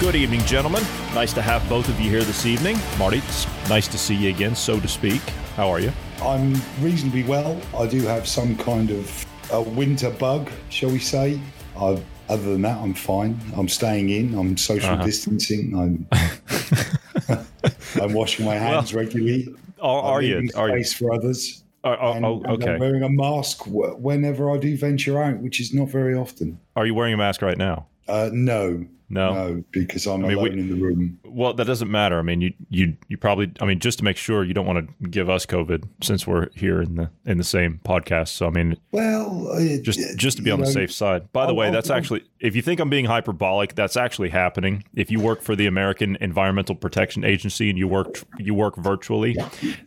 Good evening, gentlemen. Nice to have both of you here this evening. Marty, it's nice to see you again, so to speak. How are you? I'm reasonably well. I do have some kind of a winter bug, shall we say. i other than that, I'm fine. I'm staying in. I'm social uh-huh. distancing. I'm I'm washing my hands well, regularly. Are, are you? Are space you? for others. Oh, oh, and, oh okay. I'm wearing a mask whenever I do venture out, which is not very often. Are you wearing a mask right now? Uh, no, no, no, because I'm I mean, alone we, in the room. Well, that doesn't matter. I mean, you you you probably. I mean, just to make sure you don't want to give us COVID since we're here in the in the same podcast. So I mean, well, it, just just to be on know, the safe side. By the I'll, way, that's I'll, actually if you think I'm being hyperbolic, that's actually happening. If you work for the American Environmental Protection Agency and you work you work virtually,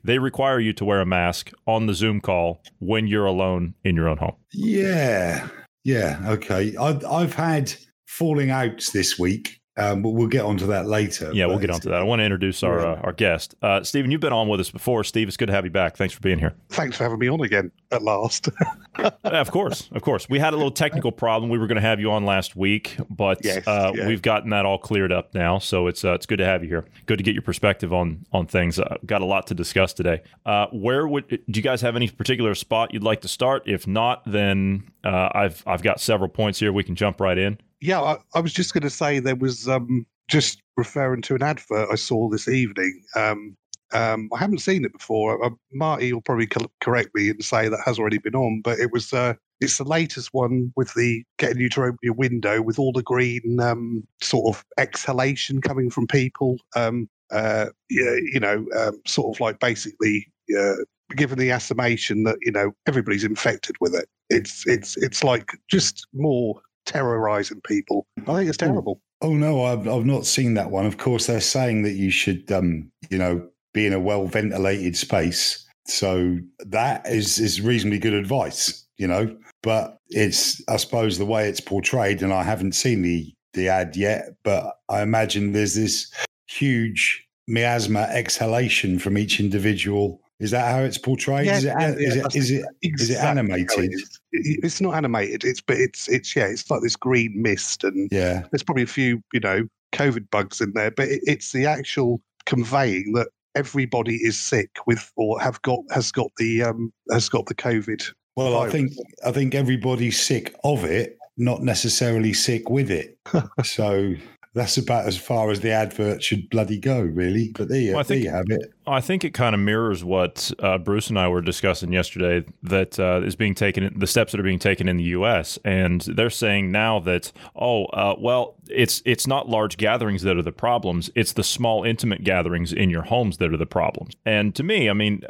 they require you to wear a mask on the Zoom call when you're alone in your own home. Yeah. Yeah, okay. I've, I've had falling outs this week. Um, but we'll get onto that later. Yeah, we'll get onto that. I want to introduce our uh, our guest, uh, Stephen. You've been on with us before. Steve, it's good to have you back. Thanks for being here. Thanks for having me on again at last. of course, of course. We had a little technical problem. We were going to have you on last week, but yes, uh, yeah. we've gotten that all cleared up now. So it's uh, it's good to have you here. Good to get your perspective on on things. Uh, got a lot to discuss today. Uh, where would do you guys have any particular spot you'd like to start? If not, then I've I've got several points here. We can jump right in yeah, I, I was just going to say there was um, just referring to an advert I saw this evening. Um, um, I haven't seen it before. Uh, Marty will probably co- correct me and say that has already been on, but it was uh, it's the latest one with the getting you to open your window with all the green um, sort of exhalation coming from people. Um, uh, yeah, you know, um, sort of like basically uh, given the estimation that you know everybody's infected with it. It's it's it's like just more terrorizing people. I think it's oh, terrible. Oh, oh no, I've I've not seen that one. Of course, they're saying that you should, um, you know, be in a well ventilated space. So that is is reasonably good advice, you know. But it's I suppose the way it's portrayed, and I haven't seen the the ad yet, but I imagine there's this huge miasma exhalation from each individual is that how it's portrayed? Yeah, is, it, yeah, is, it, is, it, exactly is it animated? It's not animated. It's but it's it's yeah. It's like this green mist, and yeah, there's probably a few you know COVID bugs in there, but it, it's the actual conveying that everybody is sick with or have got has got the um has got the COVID. Well, virus. I think I think everybody's sick of it, not necessarily sick with it. so that's about as far as the advert should bloody go, really. But there you, well, think, there you have it. I think it kind of mirrors what uh, Bruce and I were discussing yesterday that uh, is being taken, the steps that are being taken in the U.S. And they're saying now that, oh, uh, well, it's it's not large gatherings that are the problems; it's the small, intimate gatherings in your homes that are the problems. And to me, I mean,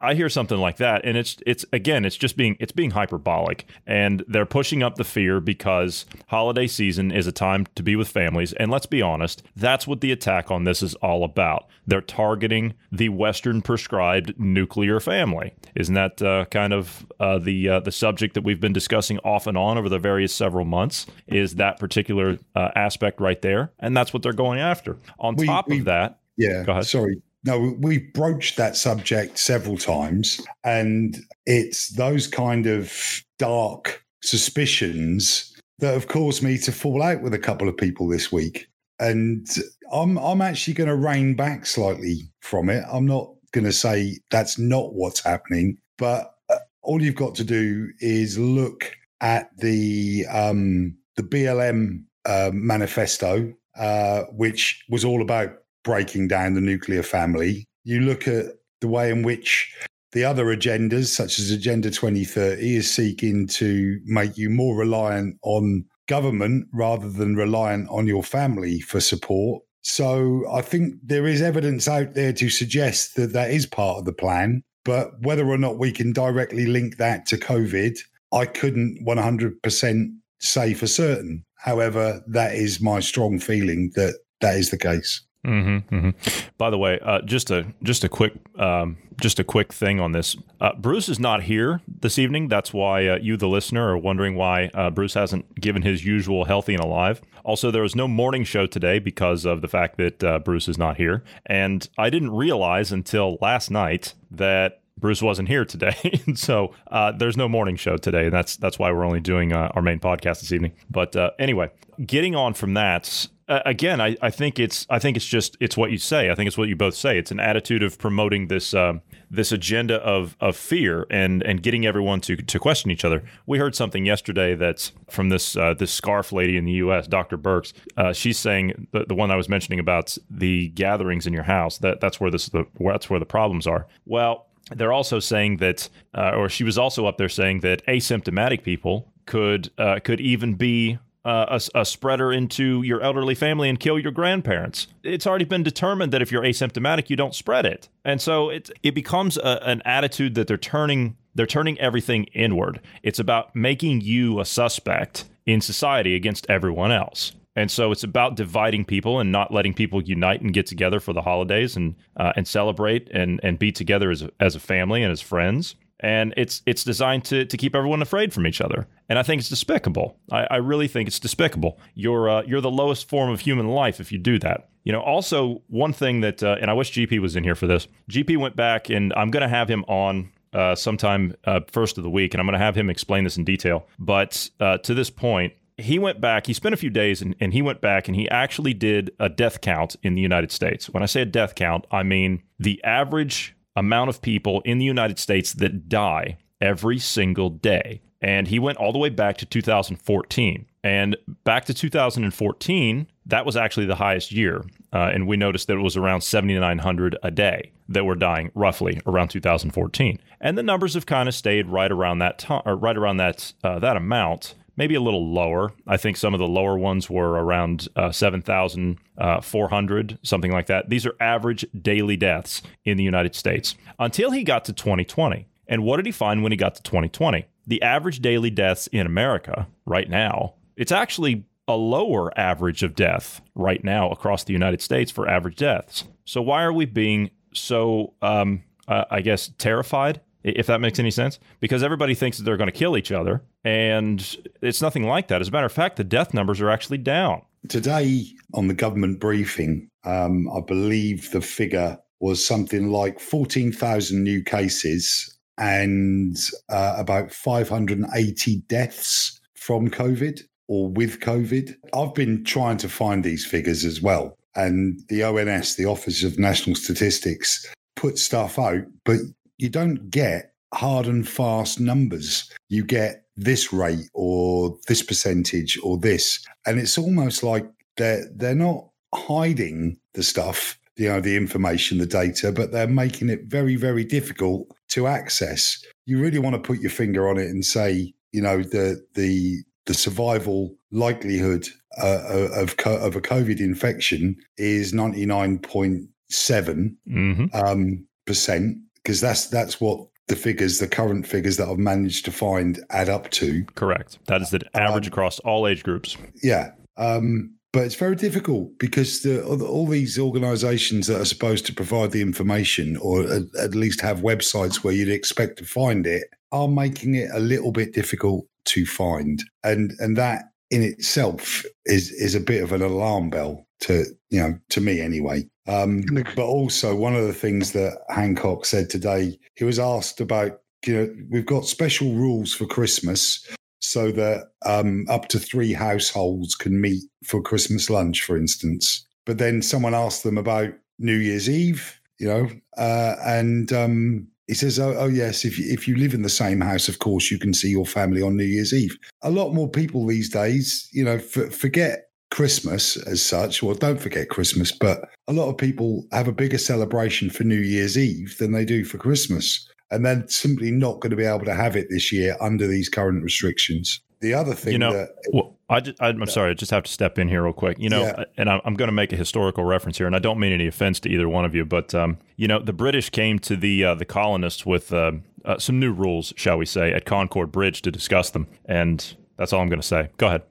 I hear something like that, and it's it's again, it's just being it's being hyperbolic, and they're pushing up the fear because holiday season is a time to be with families, and let's be honest, that's what the attack on this is all about. They're targeting the Western prescribed nuclear family. Isn't that uh, kind of uh, the uh, the subject that we've been discussing off and on over the various several months? Is that particular uh, aspect right there, and that's what they're going after. On we, top we, of that, yeah, sorry no, we've broached that subject several times, and it's those kind of dark suspicions that have caused me to fall out with a couple of people this week. And I'm I'm actually going to rein back slightly from it. I'm not going to say that's not what's happening, but uh, all you've got to do is look at the um, the BLM uh, manifesto, uh, which was all about breaking down the nuclear family. You look at the way in which the other agendas, such as Agenda 2030, is seeking to make you more reliant on government rather than reliant on your family for support. So I think there is evidence out there to suggest that that is part of the plan. But whether or not we can directly link that to COVID, I couldn't 100% say for certain. However, that is my strong feeling that that is the case. Mm-hmm, mm-hmm. By the way, uh, just a just a quick um, just a quick thing on this. Uh, Bruce is not here this evening. That's why uh, you, the listener, are wondering why uh, Bruce hasn't given his usual healthy and alive. Also, there was no morning show today because of the fact that uh, Bruce is not here, and I didn't realize until last night that Bruce wasn't here today, so uh, there's no morning show today. That's that's why we're only doing uh, our main podcast this evening. But uh, anyway, getting on from that, uh, again, I, I think it's I think it's just it's what you say. I think it's what you both say. It's an attitude of promoting this um, this agenda of of fear and and getting everyone to to question each other. We heard something yesterday that's from this uh, this scarf lady in the U.S., Dr. Birx. Uh, she's saying the, the one I was mentioning about the gatherings in your house. That that's where this the that's where the problems are. Well, they're also saying that, uh, or she was also up there saying that asymptomatic people could uh, could even be uh, a, a, spreader into your elderly family and kill your grandparents. It's already been determined that if you're asymptomatic, you don't spread it, and so it it becomes a, an attitude that they're turning they're turning everything inward. It's about making you a suspect in society against everyone else. And so it's about dividing people and not letting people unite and get together for the holidays and uh, and celebrate and and be together as a, as a family and as friends. And it's it's designed to to keep everyone afraid from each other. And I think it's despicable. I, I really think it's despicable. You're uh, you're the lowest form of human life if you do that. You know, also one thing that, uh, and I wish GP was in here for this. GP went back, and I'm going to have him on uh, sometime uh, first of the week, and I'm going to have him explain this in detail. But uh, to this point, he went back, he spent a few days and, and he went back and he actually did a death count in the United States. When I say a death count, I mean the average amount of people in the United States that die every single day. And he went all the way back to 2014. And back to 2014, that was actually the highest year. Uh, and we noticed that it was around 7,900 a day that were dying, roughly around 2014. And the numbers have kind of stayed right around that time, right around that uh, that amount maybe a little lower. I think some of the lower ones were around uh, 7,400, uh, something like that. These are average daily deaths in the United States until he got to 2020. And what did he find when he got to 2020? The average daily deaths in America right now, it's actually a lower average of death right now across the United States for average deaths. So why are we being so, um, uh, I guess, terrified if that makes any sense, because everybody thinks that they're going to kill each other, and it's nothing like that. As a matter of fact, the death numbers are actually down. Today on the government briefing, um, I believe the figure was something like 14,000 new cases and uh, about 580 deaths from COVID or with COVID. I've been trying to find these figures as well. And the ONS, the Office of National Statistics, put stuff out, but you don't get hard and fast numbers. You get this rate or this percentage or this. And it's almost like they're they're not hiding the stuff, you know, the information, the data, but they're making it very, very difficult to access. You really want to put your finger on it and say, you know, the the the survival likelihood uh, of of a COVID infection is ninety nine point seven mm-hmm. um, percent because that's that's what the figures, the current figures that I've managed to find add up to. Correct. That is the average um, across all age groups. Yeah. Um, but it's very difficult because the, all these organizations that are supposed to provide the information or at least have websites where you'd expect to find it are making it a little bit difficult to find. And, and that in itself is, is a bit of an alarm bell to, you know, to me anyway. Um, but also, one of the things that Hancock said today, he was asked about, you know, we've got special rules for Christmas so that um, up to three households can meet for Christmas lunch, for instance. But then someone asked them about New Year's Eve, you know, uh, and um, he says, oh, oh, yes, if you, if you live in the same house, of course, you can see your family on New Year's Eve. A lot more people these days, you know, f- forget Christmas as such. Well, don't forget Christmas, but a lot of people have a bigger celebration for New Year's Eve than they do for Christmas. And they're simply not going to be able to have it this year under these current restrictions. The other thing, you know, that, well, I just, I'm sorry, I just have to step in here real quick. You know, yeah. and I'm going to make a historical reference here, and I don't mean any offense to either one of you, but um, you know, the British came to the uh, the colonists with uh, uh, some new rules, shall we say, at Concord Bridge to discuss them, and That's all I'm going to say. Go ahead.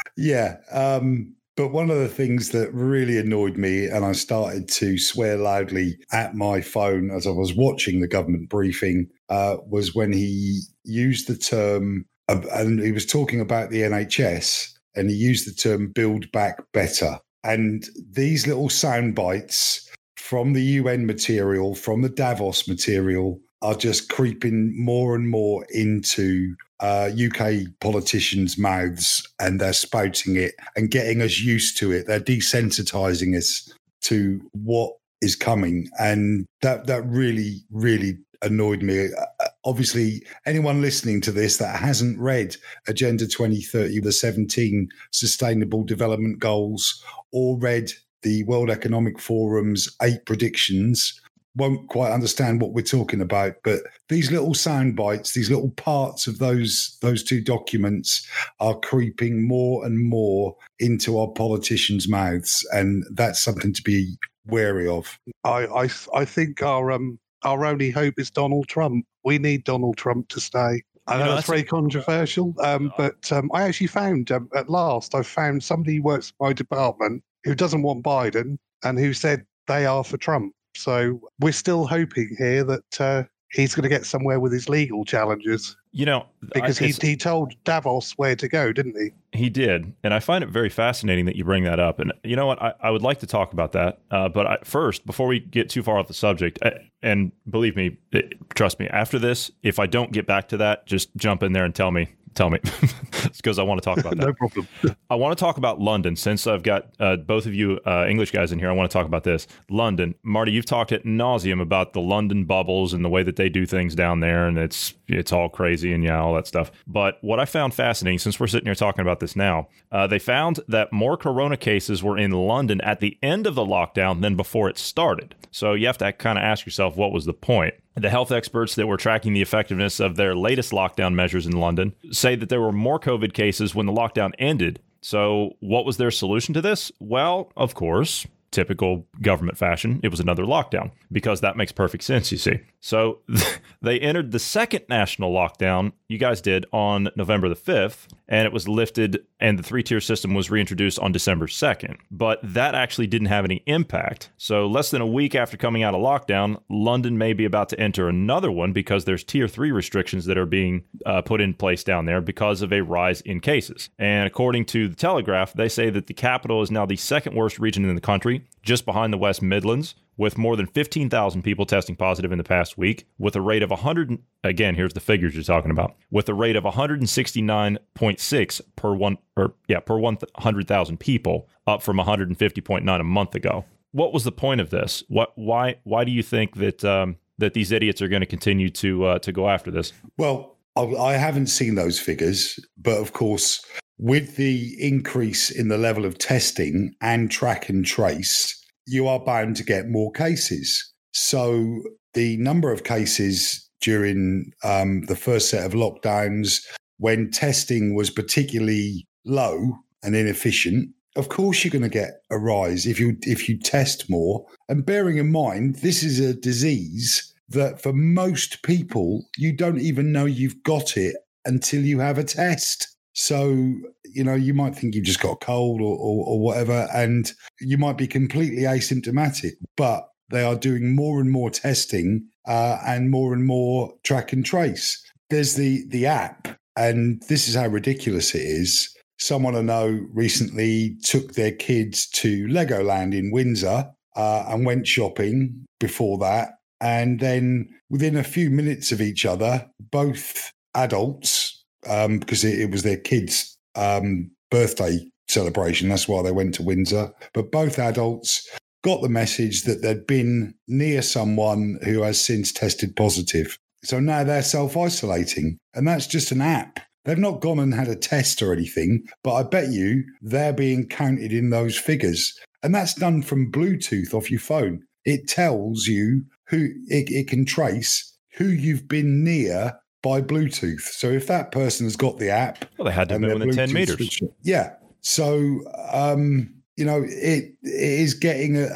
yeah. Um, but one of the things that really annoyed me, and I started to swear loudly at my phone as I was watching the government briefing, uh, was when he used the term, and he was talking about the NHS, and he used the term build back better. And these little sound bites from the UN material, from the Davos material, are just creeping more and more into uh, UK politicians' mouths and they're spouting it and getting us used to it. They're desensitizing us to what is coming. And that, that really, really annoyed me. Uh, obviously, anyone listening to this that hasn't read Agenda 2030, the 17 Sustainable Development Goals, or read the World Economic Forum's eight predictions won't quite understand what we're talking about. But these little sound bites, these little parts of those those two documents are creeping more and more into our politicians' mouths, and that's something to be wary of. I I, I think our um our only hope is Donald Trump. We need Donald Trump to stay. I know, you know that's very controversial, um, but um, I actually found um, at last I found somebody who works for my department who doesn't want Biden and who said they are for Trump. So we're still hoping here that uh, he's going to get somewhere with his legal challenges. You know, because he he told Davos where to go, didn't he? He did, and I find it very fascinating that you bring that up. And you know what, I, I would like to talk about that. Uh, but I, first, before we get too far off the subject, I, and believe me, it, trust me, after this, if I don't get back to that, just jump in there and tell me tell me because I want to talk about that. no problem. I want to talk about London since I've got uh, both of you uh, English guys in here. I want to talk about this. London, Marty, you've talked at nauseum about the London bubbles and the way that they do things down there, and it's it's all crazy and yeah, all that stuff. But what I found fascinating, since we're sitting here talking about this now, uh, they found that more corona cases were in London at the end of the lockdown than before it started. So you have to kind of ask yourself, what was the point? The health experts that were tracking the effectiveness of their latest lockdown measures in London say that there were more COVID cases when the lockdown ended. So, what was their solution to this? Well, of course, typical government fashion, it was another lockdown because that makes perfect sense, you see. So they entered the second national lockdown, you guys did, on November the 5th, and it was lifted, and the three tier system was reintroduced on December 2nd. But that actually didn't have any impact. So less than a week after coming out of lockdown, London may be about to enter another one because there's tier three restrictions that are being uh, put in place down there because of a rise in cases. And according to the Telegraph, they say that the capital is now the second worst region in the country, just behind the West Midlands with more than 15,000 people testing positive in the past week, with a rate of 100. Again, here's the figures you're talking about. With a rate of 169.6 per one, or yeah, per 100,000 people, up from 150.9 a month ago. What was the point of this? What, why, why do you think that um, that these idiots are going to continue to uh, to go after this? Well, I haven't seen those figures, but of course, with the increase in the level of testing and track and trace, you are bound to get more cases. So the number of cases during um, the first set of lockdowns, when testing was particularly low and inefficient, of course you're going to get a rise if you if you test more. And bearing in mind, this is a disease that for most people you don't even know you've got it until you have a test. So, you know, you might think you've just got a cold or, or, or whatever, and you might be completely asymptomatic, but they are doing more and more testing uh, and more and more track and trace. There's the the app, and this is how ridiculous it is. Someone I know recently took their kids to Legoland in Windsor uh, and went shopping before that. And then within a few minutes of each other, both adults um, because it, it, was their kid's um, birthday celebration. That's why they went to Windsor. But both adults got the message that they'd been near someone who has since tested positive. So now they're self isolating. And that's just an app. They've not gone and had a test or anything, but I bet you they're being counted in those figures. And that's done from Bluetooth off your phone. It tells you who it, it can trace who you've been near by Bluetooth. So if that person has got the app, well, they had to move within ten meters. Yeah. So um, you know, it, it is getting a,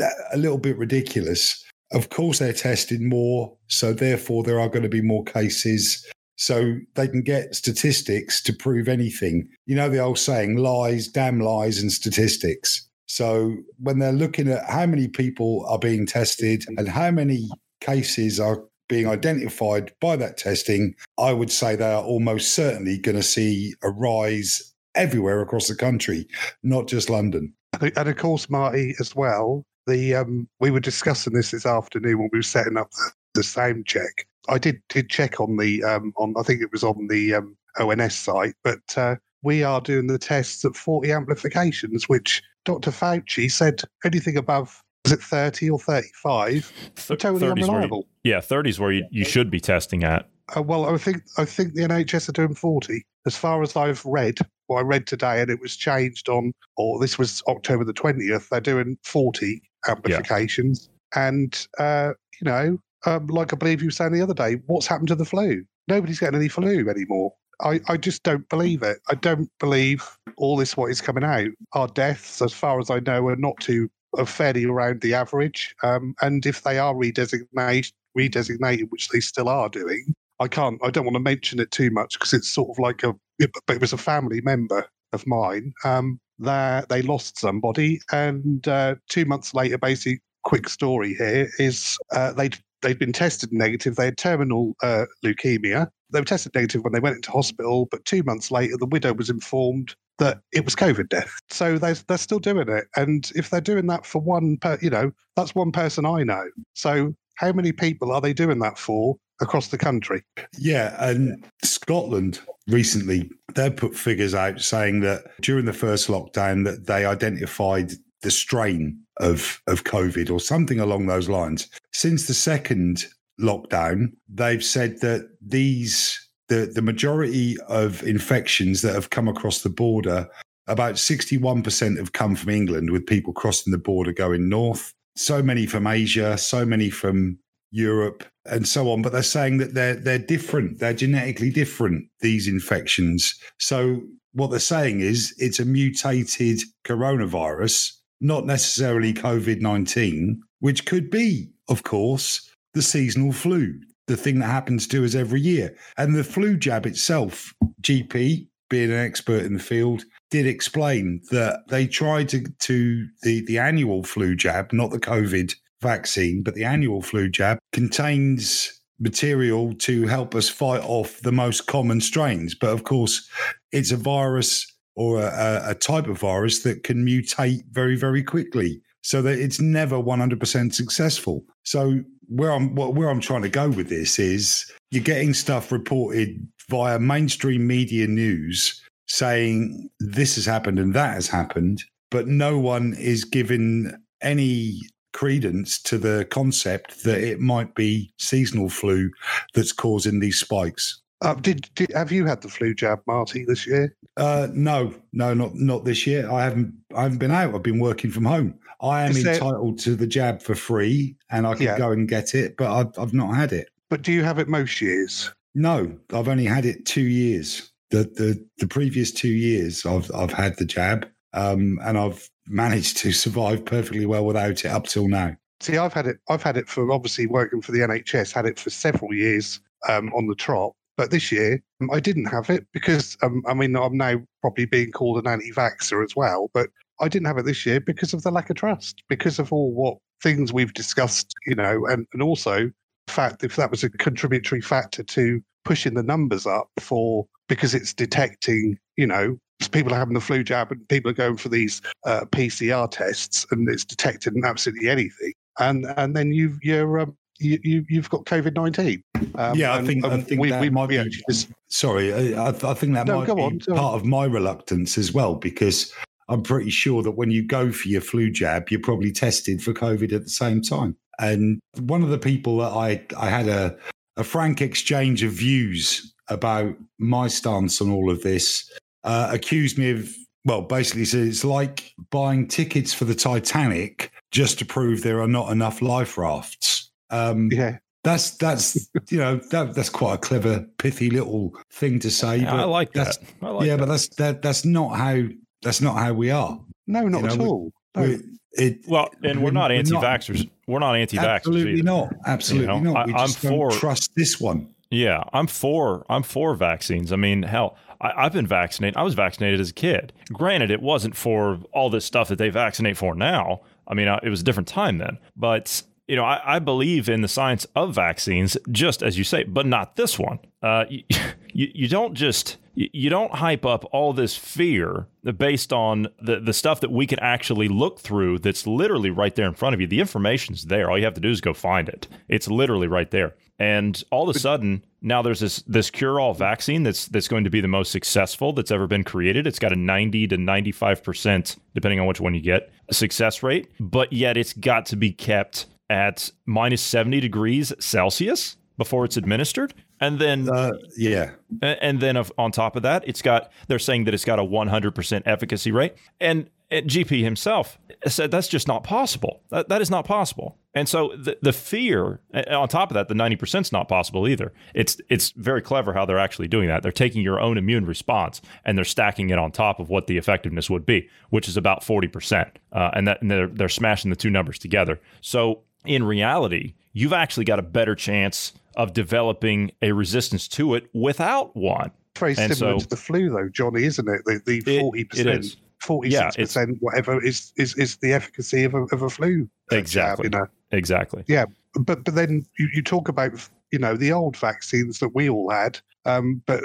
a, a little bit ridiculous. Of course, they're testing more, so therefore there are going to be more cases. so they can get statistics to prove anything. You know the old saying, lies, damn lies, and statistics. So when they're looking at how many people are being tested and how many cases are being identified by that testing, I would say they are almost certainly going to see a rise everywhere across the country, not just London. And of course, Marty, as well. The um, we were discussing this this afternoon when we were setting up the, sound check. I did did check on the um, on I think it was on the um, ONS site, but uh, we are doing the tests at 40 amplifications, which Dr. Fauci said anything above is it 30 or 35 Th- totally 30s where you- unreliable. yeah, 30s where you, you should be testing at. Uh, well, I think I think the NHS are doing 40. As far as I've read, what I read today, and it was changed on, or this was October the 20th. They're doing 40 amplifications, and uh, you know, um, like I believe you were saying the other day, what's happened to the flu? Nobody's getting any flu anymore. I, I just don't believe it. I don't believe all this what is coming out. Our deaths, as far as I know, are not too are fairly around the average. Um, and if they are redesignated, redesignated, which they still are doing, I can't. I don't want to mention it too much because it's sort of like a. It was a family member of mine. Um, that they lost somebody, and uh, two months later, basically, quick story here is uh, they'd they'd been tested negative. They had terminal uh, leukemia. They were tested negative when they went into hospital, but two months later, the widow was informed that it was COVID death. So they're, they're still doing it. And if they're doing that for one, per, you know, that's one person I know. So how many people are they doing that for across the country? Yeah, and Scotland recently they've put figures out saying that during the first lockdown that they identified the strain of of COVID or something along those lines. Since the second lockdown, they've said that these the the majority of infections that have come across the border, about 61% have come from England with people crossing the border going north. So many from Asia, so many from Europe and so on. But they're saying that they're they're different. They're genetically different. These infections. So what they're saying is it's a mutated coronavirus, not necessarily COVID nineteen, which could be, of course, the seasonal flu, the thing that happens to us every year. And the flu jab itself, GP being an expert in the field, did explain that they tried to to the the annual flu jab, not the COVID vaccine, but the annual flu jab contains material to help us fight off the most common strains. But of course, it's a virus or a, a type of virus that can mutate very, very quickly. So that it's never 100% successful. So where I'm where I'm trying to go with this is you're getting stuff reported via mainstream media news saying this has happened and that has happened, but no one is given any credence to the concept that it might be seasonal flu that's causing these spikes. Uh, did, did have you had the flu jab, Marty, this year? Uh, no, no, not not this year. I haven't. I haven't been out. I've been working from home. I am there- entitled to the jab for free, and I could Yeah. go and get it, but I've, I've not had it. But do you have it most years? No, I've only had it two years. The the the previous two years, I've I've had the jab, um, and I've managed to survive perfectly well without it up till now. See, I've had it. I've had it for obviously working for the NHS. Had it for several years um, on the trot. But this year, um, I didn't have it because um, I mean I'm now probably being called an anti-vaxxer as well. But I didn't have it this year because of the lack of trust, because of all what things we've discussed, you know, and and also the fact if that was a contributory factor to pushing the numbers up for because it's detecting, you know, people are having the flu jab and people are going for these uh, PCR tests and it's detected detecting absolutely anything and and then you've you're um, you, you you've got COVID nineteen. Um, Yeah, I and- think- I think we, that we, might be- actually just- Sorry, I, I think that No, might be on. part of my reluctance as well, because I'm pretty sure that when you go for your flu jab, you're probably tested for COVID at the same time. And one of the people that I I had a a frank exchange of views about my stance on all of this uh, accused me of well, basically said it's like buying tickets for the Titanic just to prove there are not enough life rafts. Um, yeah. that's that's you know that that's quite a clever, pithy little thing to say. Yeah, I but like that's, that. I like yeah, that. but that's that that's not how that's not how we are. No, not You know, at we- all. No. We- it, Well, and we're we're- not anti-vaxxers. We're not anti-vaxxers absolutely either. not. Absolutely You know, not. I- we I'm don't for- trust this one. Yeah, I'm for I'm for vaccines. I mean, hell, I, have been vaccinated. I was vaccinated as a kid. Granted, it wasn't for all this stuff that they vaccinate for now. I mean, it was a different time then. But you know, I, I, believe in the science of vaccines, just as you say, but not this one. Uh, you, you, don't just you don't hype up all this fear based on the, the stuff that we can actually look through that's literally right there in front of you. The information's there. All you have to do is go find it. It's literally right there. And all of a sudden, now there's this this cure-all vaccine that's that's going to be the most successful that's ever been created. It's got a 90 to 95%, depending on which one you get, success rate, but yet it's got to be kept at minus 70 degrees Celsius before it's administered. And then, uh, yeah. And then on top of that, it's got, they're saying that it's got a 100% efficacy rate. And, and GP himself said that's just not possible. That, that is not possible. And so the, the fear, on top of that, the 90% is not possible either. It's, it's very clever how they're actually doing that. They're taking your own immune response and they're stacking it on top of what the effectiveness would be, which is about 40%. Uh, and, that, and they're, they're smashing the two numbers together. So in reality, you've actually got a better chance of developing a resistance to it without one. Very and similar so, to the flu, though, Johnny, isn't it? The the forty percent, forty six percent, whatever is is is the efficacy of a of a flu. Exactly. Jab, you know? Exactly. Yeah, but but then you, you talk about you know the old vaccines that we all had, um, but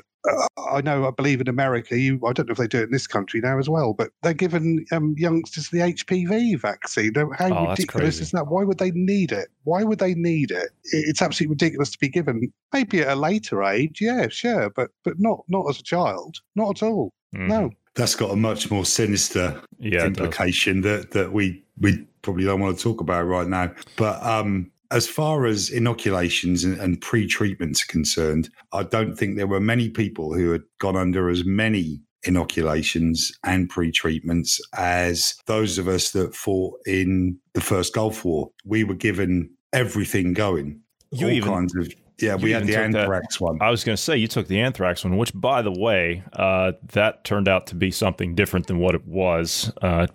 I know, I believe in America, you, I don't know if they do it in this country now as well, but they're giving um, youngsters the HPV vaccine. How oh, ridiculous is that? Why would they need it? Why would they need it? It's absolutely ridiculous to be given. Maybe at a later age, yeah, sure, but but not not as a child, not at all. Mm. No, that's got a much more sinister yeah, implication that that we we probably don't want to talk about right now. But um, as far as inoculations and, and pre treatments are concerned, I don't think there were many people who had gone under as many inoculations and pre treatments as those of us that fought in the first Gulf War. We were given everything going. You all even, kinds of yeah, we had the anthrax that, one. I was going to say you took the anthrax one, which, by the way, uh, that turned out to be something different than what it was. Uh,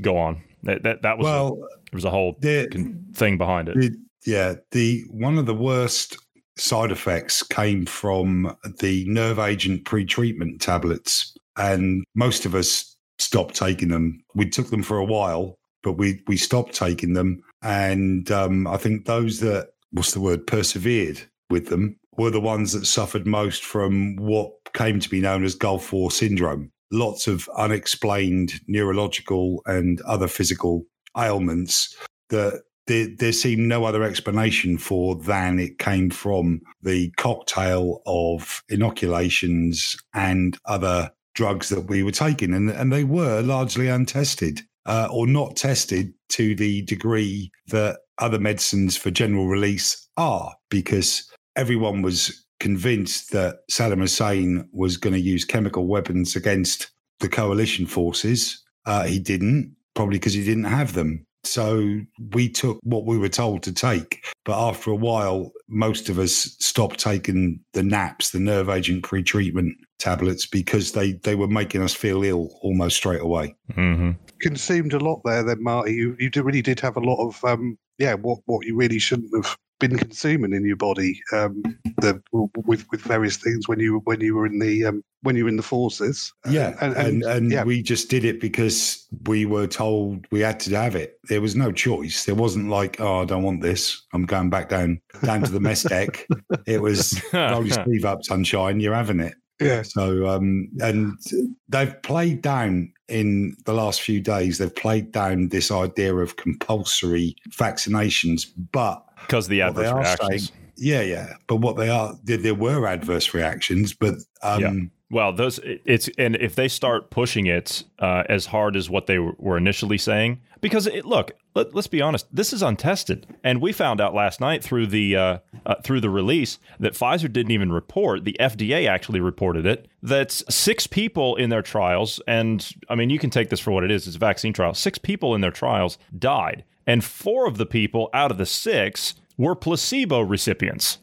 go on. That that, that was well. A, was a whole the, thing behind it. The, yeah, the one of the worst side effects came from the nerve agent pre-treatment tablets, and most of us stopped taking them. We took them for a while, but we we stopped taking them, and um, I think those that what's the word persevered with them were the ones that suffered most from what came to be known as Gulf War syndrome. Lots of unexplained neurological and other physical ailments that there, there seemed no other explanation for than it came from the cocktail of inoculations and other drugs that we were taking. And, and they were largely untested uh, or not tested to the degree that other medicines for general release are, because everyone was convinced that Saddam Hussein was going to use chemical weapons against the coalition forces. Uh, he didn't, probably because he didn't have them. So we took what we were told to take. But after a while, most of us stopped taking the naps, the nerve agent pre treatment tablets, because they, they were making us feel ill almost straight away. Mm-hmm. Consumed a lot there, then, Marty. You, you really did have a lot of, um, yeah, what, what you really shouldn't have been consuming in your body um, the, with with various things when you when you were in the um, when you were in the forces. Yeah, and and, and, and yeah. we just did it because we were told we had to have it. There was no choice. There wasn't like, oh, I don't want this. I'm going back down down to the mess deck. It was roll your sleeve up, sunshine. You're having it. Yeah. So, um, and they've played down in the last few days. They've played down this idea of compulsory vaccinations, but because the adverse reactions. Saying, yeah, yeah. But what they are, there, there were adverse reactions, but um. Well, those it's and if they start pushing it uh, as hard as what they were initially saying, because it, look, let, us be honest, this is untested, and we found out last night through the uh, uh, through the release that Pfizer didn't even report. The FDA actually reported it that six people in their trials, and I mean you can take this for what it is, it's a vaccine trial. Six people in their trials died, and four of the people out of the six were placebo recipients.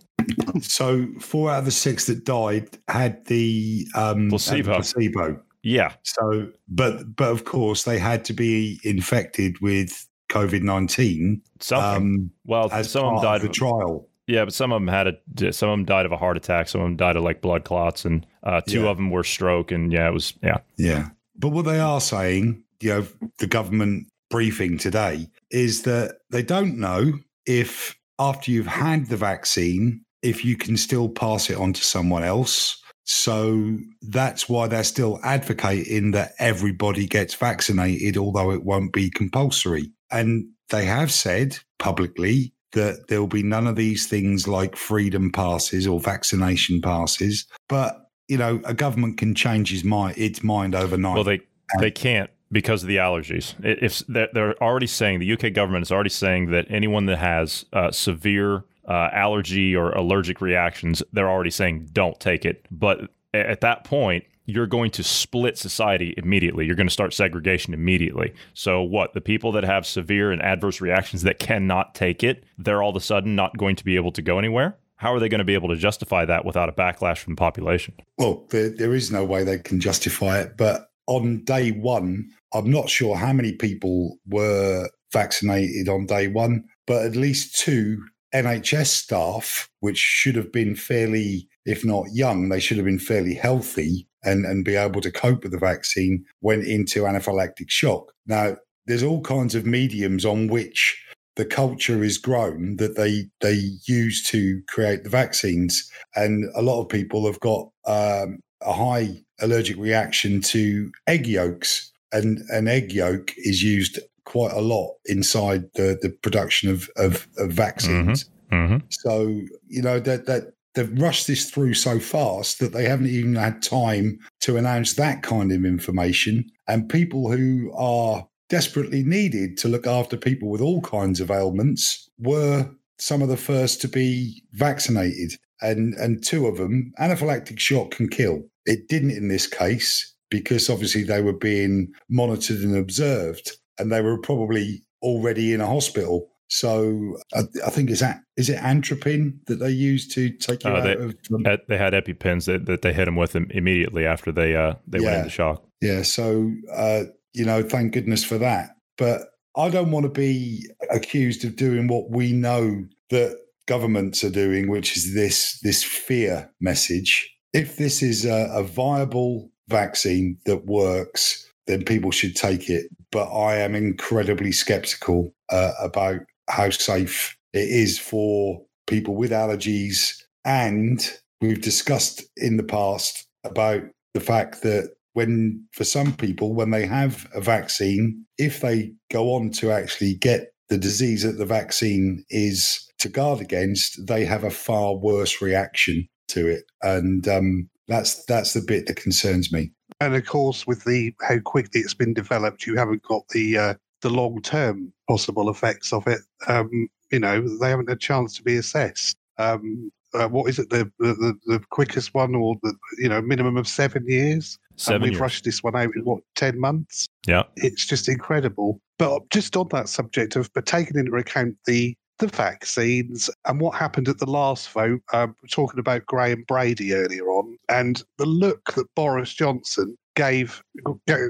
So four out of the six that died had the um, placebo. Placebo. Yeah. So, but but of course they had to be infected with COVID nineteen. Um, well, as some part died of the trial. Yeah, but some of them had a some of them died of a heart attack. Some of them died of like blood clots, and uh, two Yeah. of them were stroke. And yeah, it was yeah. Yeah. But what they are saying, you know, the government briefing today is that they don't know if after you've had the vaccine, if you can still pass it on to someone else. So that's why they're still advocating that everybody gets vaccinated, although it won't be compulsory. And they have said publicly that there will be none of these things like freedom passes or vaccination passes. But you know, a government can change his mind, its mind overnight. Well, they they can't because of the allergies. If they're, they're already saying the UK government is already saying that anyone that has uh, severe uh, allergy or allergic reactions, they're already saying don't take it. But at that point, you're going to split society immediately. You're going to start segregation immediately. So what? The people that have severe and adverse reactions that cannot take it, they're all of a sudden not going to be able to go anywhere. How are they going to be able to justify that without a backlash from the population? Well, there, there is no way they can justify it. But on day one, I'm not sure how many people were vaccinated on day one, but at least two NHS staff, which should have been fairly, if not young, they should have been fairly healthy and, and be able to cope with the vaccine, went into anaphylactic shock. Now, there's all kinds of mediums on which the culture is grown that they they use to create the vaccines and a lot of people have got um, a high allergic reaction to egg yolks and an egg yolk is used quite a lot inside the the production of of, of vaccines Mm-hmm. so you know that that they've rushed this through so fast that they haven't even had time to announce that kind of information. And people who are desperately needed to look after people with all kinds of ailments were some of the first to be vaccinated. And and two of them, anaphylactic shock can kill. It didn't in this case because obviously they were being monitored and observed, and they were probably already in a hospital. So I, I think is that is it antropin that they use to take you Uh, out they- of um, At- They had EpiPens that, that they hit him with immediately after they uh, they went into shock. Yeah, so uh, you know, thank goodness for that. But I don't want to be accused of doing what we know that governments are doing, which is this this fear message. If this is a, a viable vaccine that works, then people should take it. But I am incredibly skeptical uh, about how safe it is for people with allergies. And we've discussed in the past about the fact that when for some people when they have a vaccine if they go on to actually get the disease that the vaccine is to guard against they have a far worse reaction to it and um, that's that's the bit that concerns me And of course, with the how quickly it's been developed, you haven't got the uh, the long term possible effects of it. Um, you know, they haven't had a chance to be assessed. Um, uh, what is it? The, the the quickest one, or the you know minimum of seven years? and we've years. rushed this one out in what ten months? Yeah. it's just incredible. But just on that subject of, but taking into account the the vaccines and what happened at the last vote, um, talking about Graham Brady earlier on, and the look that Boris Johnson gave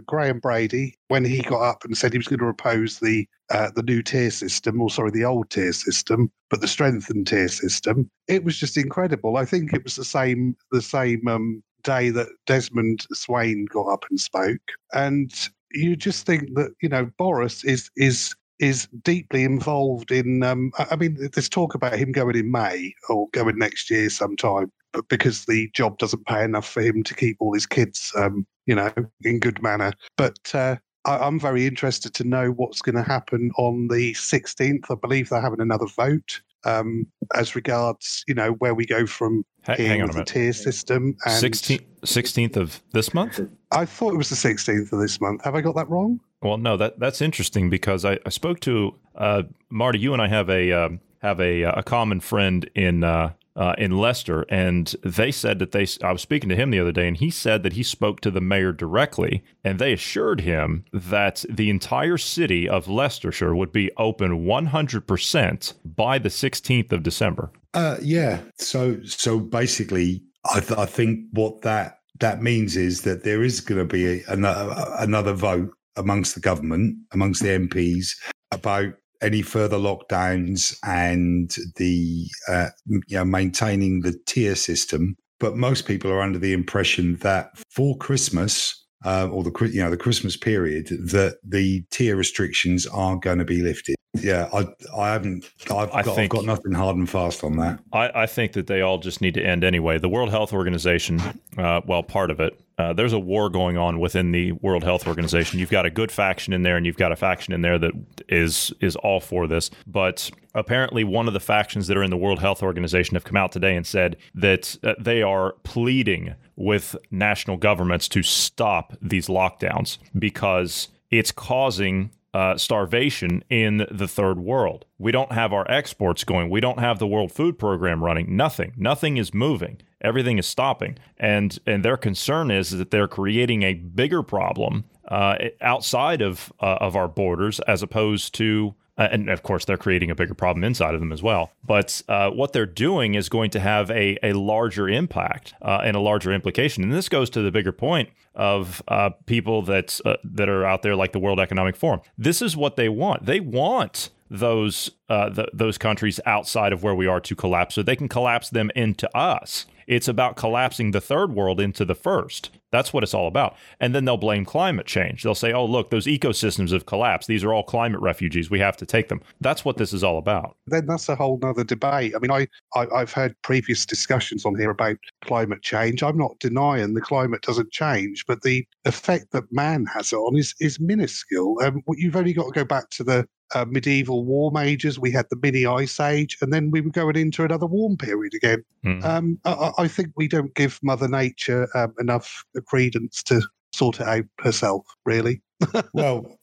Graham Brady when he got up and said he was going to oppose the uh, the new tier system, or sorry, the old tier system, but the strengthened tier system. It was just incredible. I think it was the same the same um, day that Desmond Swayne got up and spoke, and you just think that you know Boris is is is deeply involved in. Um, I mean, there's talk about him going in May or going next year sometime, but because the job doesn't pay enough for him to keep all his kids, um, you know, in good manner. But uh, I, I'm very interested to know what's going to happen on the 16th. I believe they're having another vote. Um, as regards, you know, where we go from Ha- here hang on a with the minute. tier system. And 16th, 16th of this month? I thought it was the 16th of this month. Have I got that wrong? Well, no, that that's interesting because I, I spoke to uh, Marty. You and I have a um, have a a common friend in uh, uh, in Leicester, and they said that they. I was speaking to him the other day, and he said that he spoke to the mayor directly, and they assured him that the entire city of Leicestershire would be open 100 percent by the 16th of December. Uh, yeah. So so basically, I, th- I think what that that means is that there is going to be a, another another vote amongst the government, amongst the MPs, about any further lockdowns and the uh, you know maintaining the tier system. But most people are under the impression that for Christmas, uh, or the you know the Christmas period that the tier restrictions are going to be lifted. Yeah, I I haven't I've got, think, I've got nothing hard and fast on that. I, I, think that they all just need to end anyway. The World Health Organization, uh, well, part of it. Uh, there's a war going on within the World Health Organization. You've got a good faction in there, and you've got a faction in there that is is all for this. But apparently, one of the factions that are in the World Health Organization have come out today and said that uh, they are pleading with national governments to stop these lockdowns because it's causing uh, starvation in the third world. We don't have our exports going. We don't have the World Food Program running. Nothing. Nothing is moving. Everything is stopping. And and their concern is that they're creating a bigger problem uh, outside of uh, of our borders as opposed to uh, and of course, they're creating a bigger problem inside of them as well. But uh, what they're doing is going to have a, a larger impact uh, and a larger implication. And this goes to the bigger point of uh, people that uh, that are out there, like the World Economic Forum. This is what they want. They want those uh, those countries outside of where we are to collapse, so they can collapse them into us. It's about collapsing the third world into the first. That's what it's all about. And then they'll blame climate change. They'll say, oh, look, those ecosystems have collapsed. These are all climate refugees. We have to take them. That's what this is all about. Then that's a whole nother debate. I mean, I, I, have heard previous discussions on here about climate change. I'm not denying the climate doesn't change, but the effect that man has on is, is minuscule. Um, you've only got to go back to the uh, medieval warm ages. We had the mini ice age, and then we were going into another warm period again. Mm. Um, I, I, think we don't give Mother Nature um, enough credence to sort it out herself, really. well,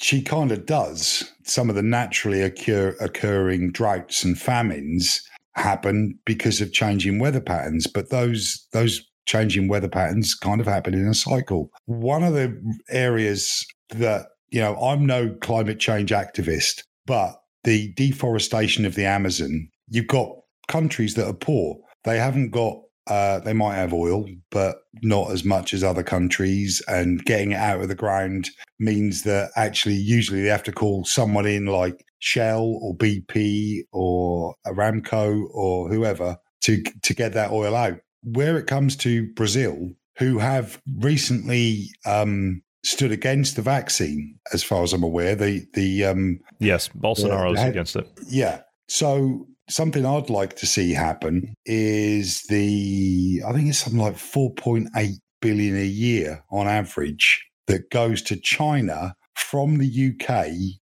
she kind of does. Some of the naturally occur, occurring droughts and famines happen because of changing weather patterns, but those those changing weather patterns kind of happen in a cycle. One of the areas that you know, I'm no climate change activist, but the deforestation of the Amazon, you've got countries that are poor. They haven't got, uh, they might have oil, but not as much as other countries. And getting it out of the ground means that actually, usually they have to call someone in like Shell or BP or Aramco or whoever to, to get that oil out. Where it comes to Brazil, who have recently um, stood against the vaccine, as far as I'm aware. The the um, yes, Bolsonaro's uh, against it. Yeah. So something I'd like to see happen is the I think it's something like 4.8 billion a year on average that goes to China from the UK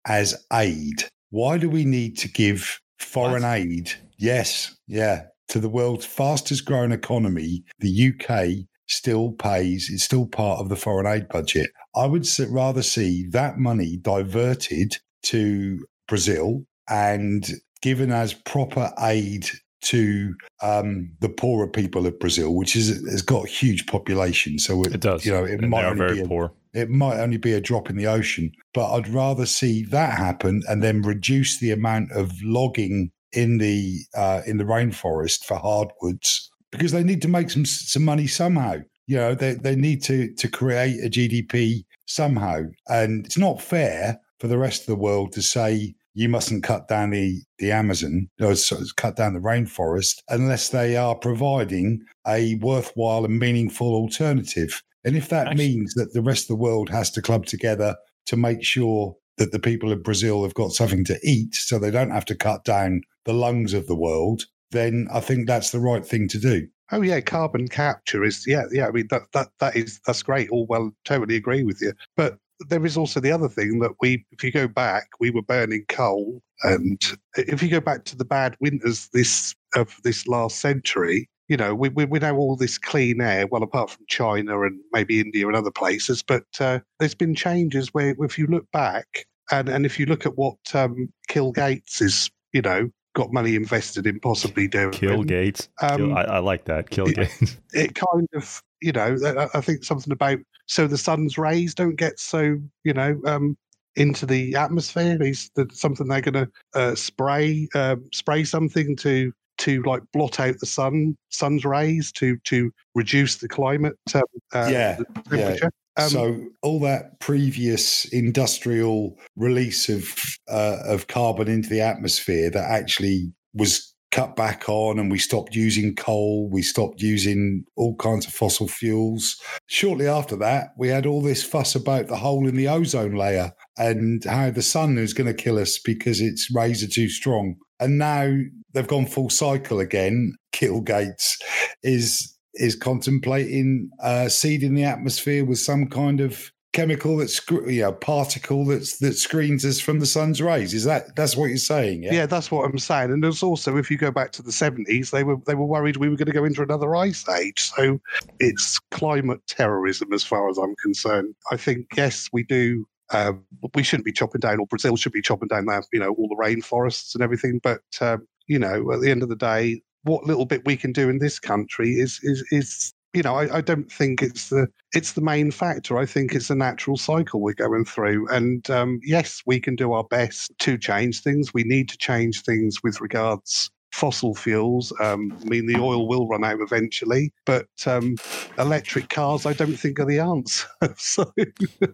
as aid. Why do we need to give foreign what? aid? Yes, yeah, to the world's fastest growing economy, the UK still pays, it's still part of the foreign aid budget. I would rather see that money diverted to Brazil and given as proper aid to um, the poorer people of Brazil, which is has got a huge population. So it, it does. You know, it and might only very be a, poor. It might only be a drop in the ocean, but I'd rather see that happen and then reduce the amount of logging in the uh, in the rainforest for hardwoods because they need to make some some money somehow. You know, they they need to to create a GDP somehow, and it's not fair for the rest of the world to say you mustn't cut down the the Amazon, uh, or cut down the rainforest unless they are providing a worthwhile and meaningful alternative. And if that Actually, means that the rest of the world has to club together to make sure that the people of Brazil have got something to eat so they don't have to cut down the lungs of the world, then I think that's the right thing to do. Oh yeah, carbon capture is yeah yeah. I mean that that that is that's great. All well, totally agree with you. But there is also the other thing that we, if you go back, we were burning coal, and if you go back to the bad winters this of this last century, you know, we, we, we know all this clean air, well, apart from China and maybe India and other places, but uh, there's been changes where if you look back and, and if you look at what um, Kill Gates is, you know, got money invested in possibly doing. Kill Gates. Um, Kill, I, I, like that. Kill it, Gates. It kind of, you know, I think something about so the sun's rays don't get so, you know, um, into the atmosphere. Is that something they're going to uh, spray uh, spray something to to like blot out the sun sun's rays to to reduce the climate um, uh, yeah, temperature. Um, so all that previous industrial release of uh, of carbon into the atmosphere that actually was cut back on and we stopped using coal, we stopped using all kinds of fossil fuels. Shortly after that, we had all this fuss about the hole in the ozone layer and how the sun is going to kill us because its rays are too strong. And now they've gone full cycle again. Kill Gates is is contemplating uh, seeding the atmosphere with some kind of chemical that's you know particle that's that screens us from the sun's rays. Is that that's what you're saying yeah? Yeah that's what i'm saying. And there's also if you go back to the 70s they were they were worried we were going to go into another ice age. So it's climate terrorism as far as i'm concerned. I think yes we do um, we shouldn't be chopping down or brazil should be chopping down that you know all the rainforests and everything. But um, you know at the end of the day what little bit we can do in this country is is is you know, I, I, don't think it's the it's the main factor. I think it's a natural cycle we're going through, and um, yes, we can do our best to change things. We need to change things with regards fossil fuels. Um, I mean, the oil will run out eventually, but um, electric cars, I don't think, are the answer. so,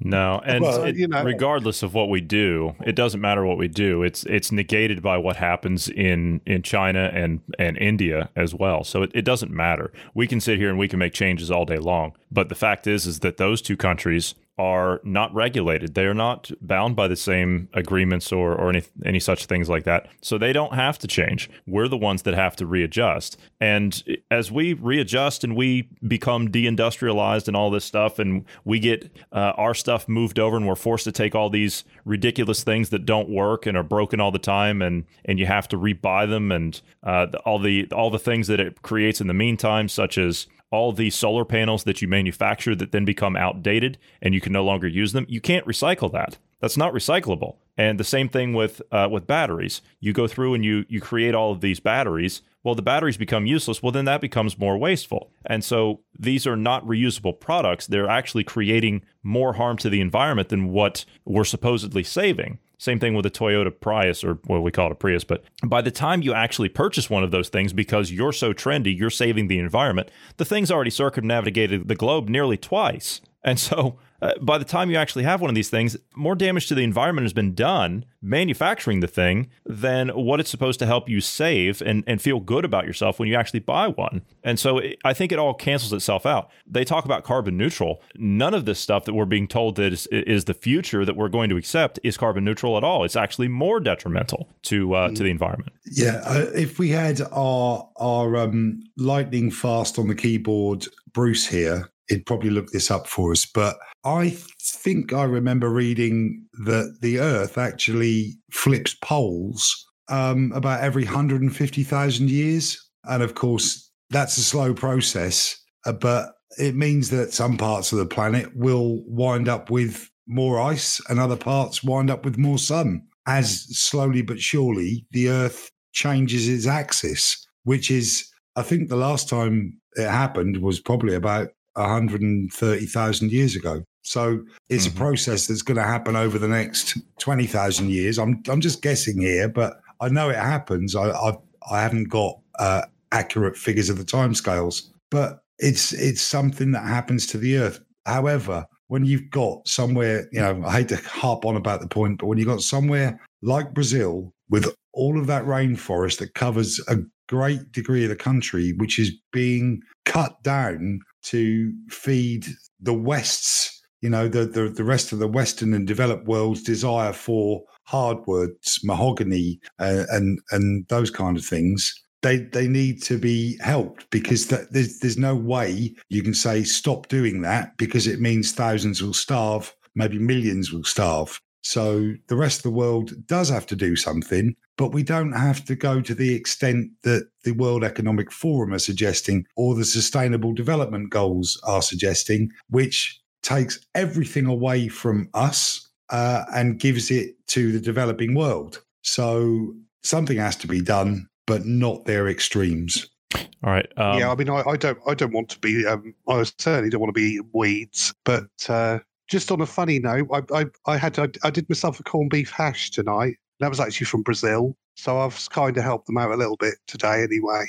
no, and well, it, you know, regardless of what we do, it doesn't matter what we do. It's it's negated by what happens in in China and and India as well. So it, it doesn't matter. We can sit here and we can make changes all day long, but the fact is, is that those two countries are not regulated. They are not bound by the same agreements or, or any, any such things like that. So they don't have to change. We're the ones that have to readjust. And as we readjust and we become deindustrialized and all this stuff, and we get uh, our stuff moved over and we're forced to take all these ridiculous things that don't work and are broken all the time, and, and you have to rebuy them and uh, all the all the things that it creates in the meantime, such as all the solar panels that you manufacture that then become outdated and you can no longer use them, you can't recycle that. That's not recyclable. And the same thing with uh, with batteries. You go through and you you create all of these batteries. Well, the batteries become useless. Well, then that becomes more wasteful. And so these are not reusable products. They're actually creating more harm to the environment than what we're supposedly saving. Same thing with a Toyota Prius or what we call it a Prius. But by the time you actually purchase one of those things, because you're so trendy, you're saving the environment, the thing's already circumnavigated the globe nearly twice. And so uh, by the time you actually have one of these things, more damage to the environment has been done manufacturing the thing than what it's supposed to help you save and, and feel good about yourself when you actually buy one. And so it, I think it all cancels itself out. They talk about carbon neutral. None of this stuff that we're being told that is, is the future that we're going to accept is carbon neutral at all. It's actually more detrimental to uh, to the environment. Yeah, uh, if we had our our um, lightning fast on the keyboard, Bruce here, he'd probably look this up for us. But I think I remember reading that the Earth actually flips poles um, about every 150,000 years. And of course, that's a slow process, uh, but it means that some parts of the planet will wind up with more ice and other parts wind up with more sun. As slowly but surely the Earth changes its axis, which is, I think the last time it happened was probably about 130,000 years ago. So it's mm-hmm. a process that's going to happen over the next 20,000 years. I'm, I'm just guessing here, but I know it happens. I, I, I haven't got uh, accurate figures of the timescales, but it's, it's something that happens to the earth. However, when you've got somewhere, you know, I hate to harp on about the point, but when you've got somewhere like Brazil with all of that rainforest that covers a great degree of the country, which is being cut down to feed the West's, you know, the, the, the rest of the Western and developed world's desire for hardwoods, mahogany, uh, and and those kind of things. They they need to be helped because that, there's there's no way you can say stop doing that because it means thousands will starve, maybe millions will starve. So the rest of the world does have to do something, but we don't have to go to the extent that the World Economic Forum are suggesting or the Sustainable Development Goals are suggesting, which takes everything away from us uh, and gives it to the developing world. So something has to be done, but not their extremes. All right. Um, yeah, I mean, I, I, don't, I don't want to be, um, I certainly don't want to be weeds, but uh, just on a funny note, I, I, I had I, I did myself a corned beef hash tonight. That was actually from Brazil. so I've kind of helped them out a little bit today, anyway.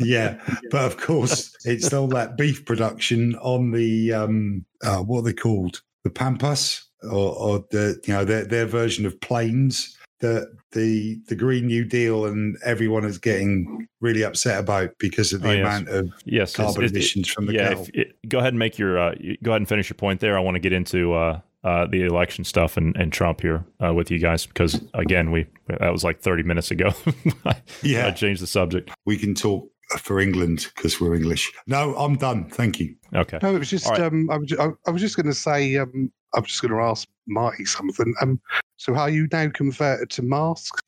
yeah, but of course, it's all that beef production on the um, uh, what are they called? The pampas, or, or the you know their their version of plains. The the the Green New Deal and everyone is getting really upset about because of the Oh, yes. amount of Yes, it's- carbon it- it- emissions from the yeah, cattle. if- it- go ahead and make your uh, go ahead and finish your point there. I want to get into uh, uh, the election stuff and, and Trump here uh, with you guys because again, we that was like thirty minutes ago. yeah, I changed the subject. we can talk for England because we're English. No, I'm done. Thank you. Okay. No, it was just All right. um, I was ju- I, I was just going to say um, I'm just going to ask Marty something. Um, so are you now converted to masks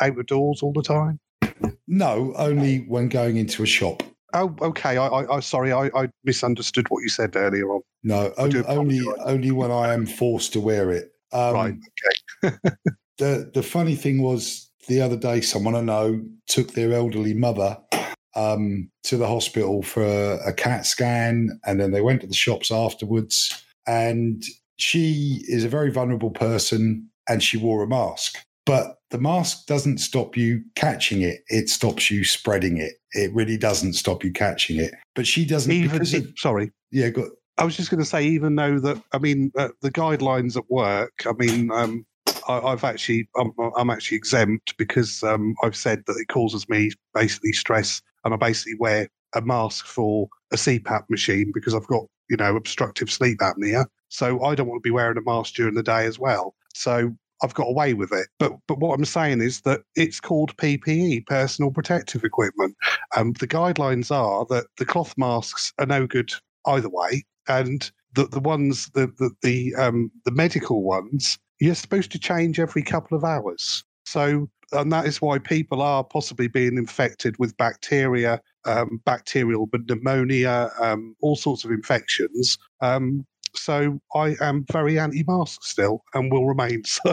out of doors all the time? No, only when going into a shop. Oh, okay. I, I, I sorry, I, I misunderstood what you said earlier on. No, I only only when I am forced to wear it. Um, right. Okay. the the funny thing was the other day someone I know took their elderly mother um, to the hospital for a, a CAT scan, and then they went to the shops afterwards. And she is a very vulnerable person, and she wore a mask. But the mask doesn't stop you catching it; it stops you spreading it. It really doesn't stop you catching it. But she doesn't. Even of- sorry, yeah, got, I was just going to say, even though that, I mean, uh, the guidelines at work, I mean, um, I, I've actually, I'm, I'm actually exempt because um, I've said that it causes me basically stress, and I basically wear a mask for a CPAP machine because I've got, you know, obstructive sleep apnea. So I don't want to be wearing a mask during the day as well. So I've got away with it. But but what I'm saying is that it's called PPE, personal protective equipment. Um, the guidelines are that the cloth masks are no good either way, and the the ones the the the um the medical ones you're supposed to change every couple of hours. So and that is why people are possibly being infected with bacteria, um, bacterial pneumonia, um, all sorts of infections. Um, so I am very anti-mask still, and will remain so.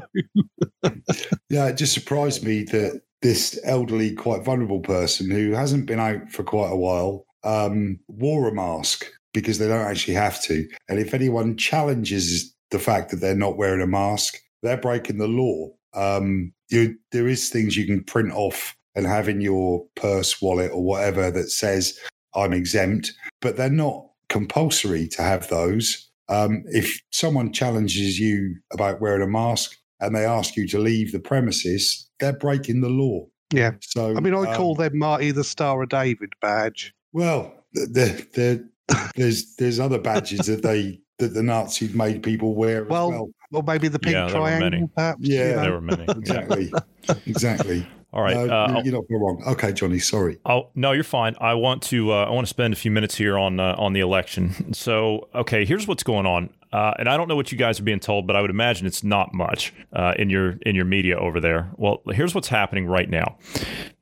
Yeah, it just surprised me that this elderly, quite vulnerable person who hasn't been out for quite a while um, wore a mask because they don't actually have to. And if anyone challenges the fact that they're not wearing a mask, they're breaking the law. Um, you, there is things you can print off and have in your purse, wallet, or whatever that says I'm exempt, but they're not compulsory to have those. Um, if someone challenges you about wearing a mask, and they ask you to leave the premises, they're breaking the law. Yeah. So I mean, I um, call them Marty the Star of David badge. well, the, the, there's there's other badges that they that the Nazis made people wear as Well, well. Or maybe the pink Yeah, there were many. triangle, perhaps. you Yeah. know? There were many. Exactly, exactly. All right. No, uh, you- I'll- you're not wrong. Okay, Johnny. Sorry. Oh no, you're fine. I want to uh, I want to spend a few minutes here on uh, on the election. So okay, here's what's going on, uh, and I don't know what you guys are being told, but I would imagine it's not much uh, in your in your media over there. Well, here's what's happening right now,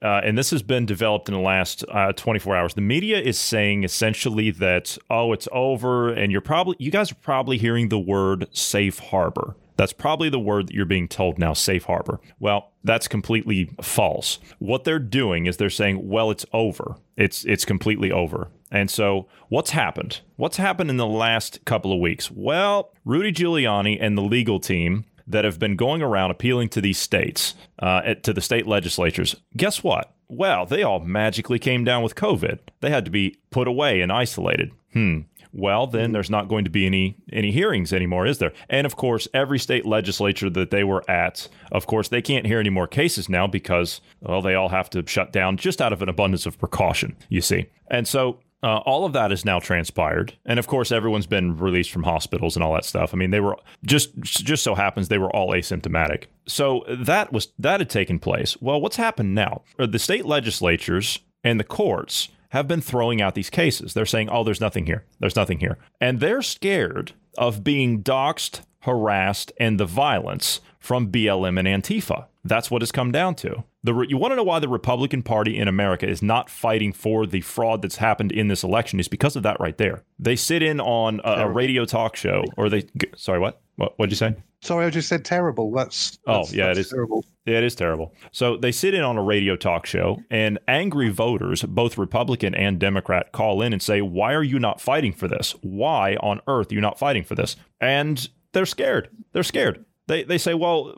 uh, and this has been developed in the last uh, 24 hours. The media is saying essentially that oh, it's over, and you're probably you guys are probably hearing the word safe harbor. That's probably the word that you're being told now, safe harbor. Well, that's completely false. What they're doing is they're saying, well, it's over. It's it's completely over. And so, what's happened? What's happened in the last couple of weeks? Well, Rudy Giuliani and the legal team that have been going around appealing to these states, uh, to the state legislatures, guess what? Well, they all magically came down with COVID. They had to be put away and isolated. Hmm. Well, then there's not going to be any any hearings anymore, is there? And of course, every state legislature that they were at, of course, they can't hear any more cases now because well, they all have to shut down just out of an abundance of precaution. You see, and so. Uh, all of that is now transpired, and of course, everyone's been released from hospitals and all that stuff. I mean, they were just just so happens they were all asymptomatic. So that was that had taken place. Well, what's happened now? The state legislatures and the courts have been throwing out these cases. They're saying, oh, there's nothing here. There's nothing here. And they're scared of being doxxed, harassed, and the violence from BLM and Antifa. That's what it's come down to. The, you want to know why the Republican Party in America is not fighting for the fraud that's happened in this election is because of that right there. They sit in on a, a radio talk show, or they. Sorry, what? What? What'd you say? Sorry, I just said terrible. That's, Oh, that's- yeah, it that's is. terrible. Yeah, it is terrible. So they sit in on a radio talk show, and angry voters, both Republican and Democrat, call in and say, Why are you not fighting for this? Why on earth are you not fighting for this? And they're scared. They're scared. They they say, well,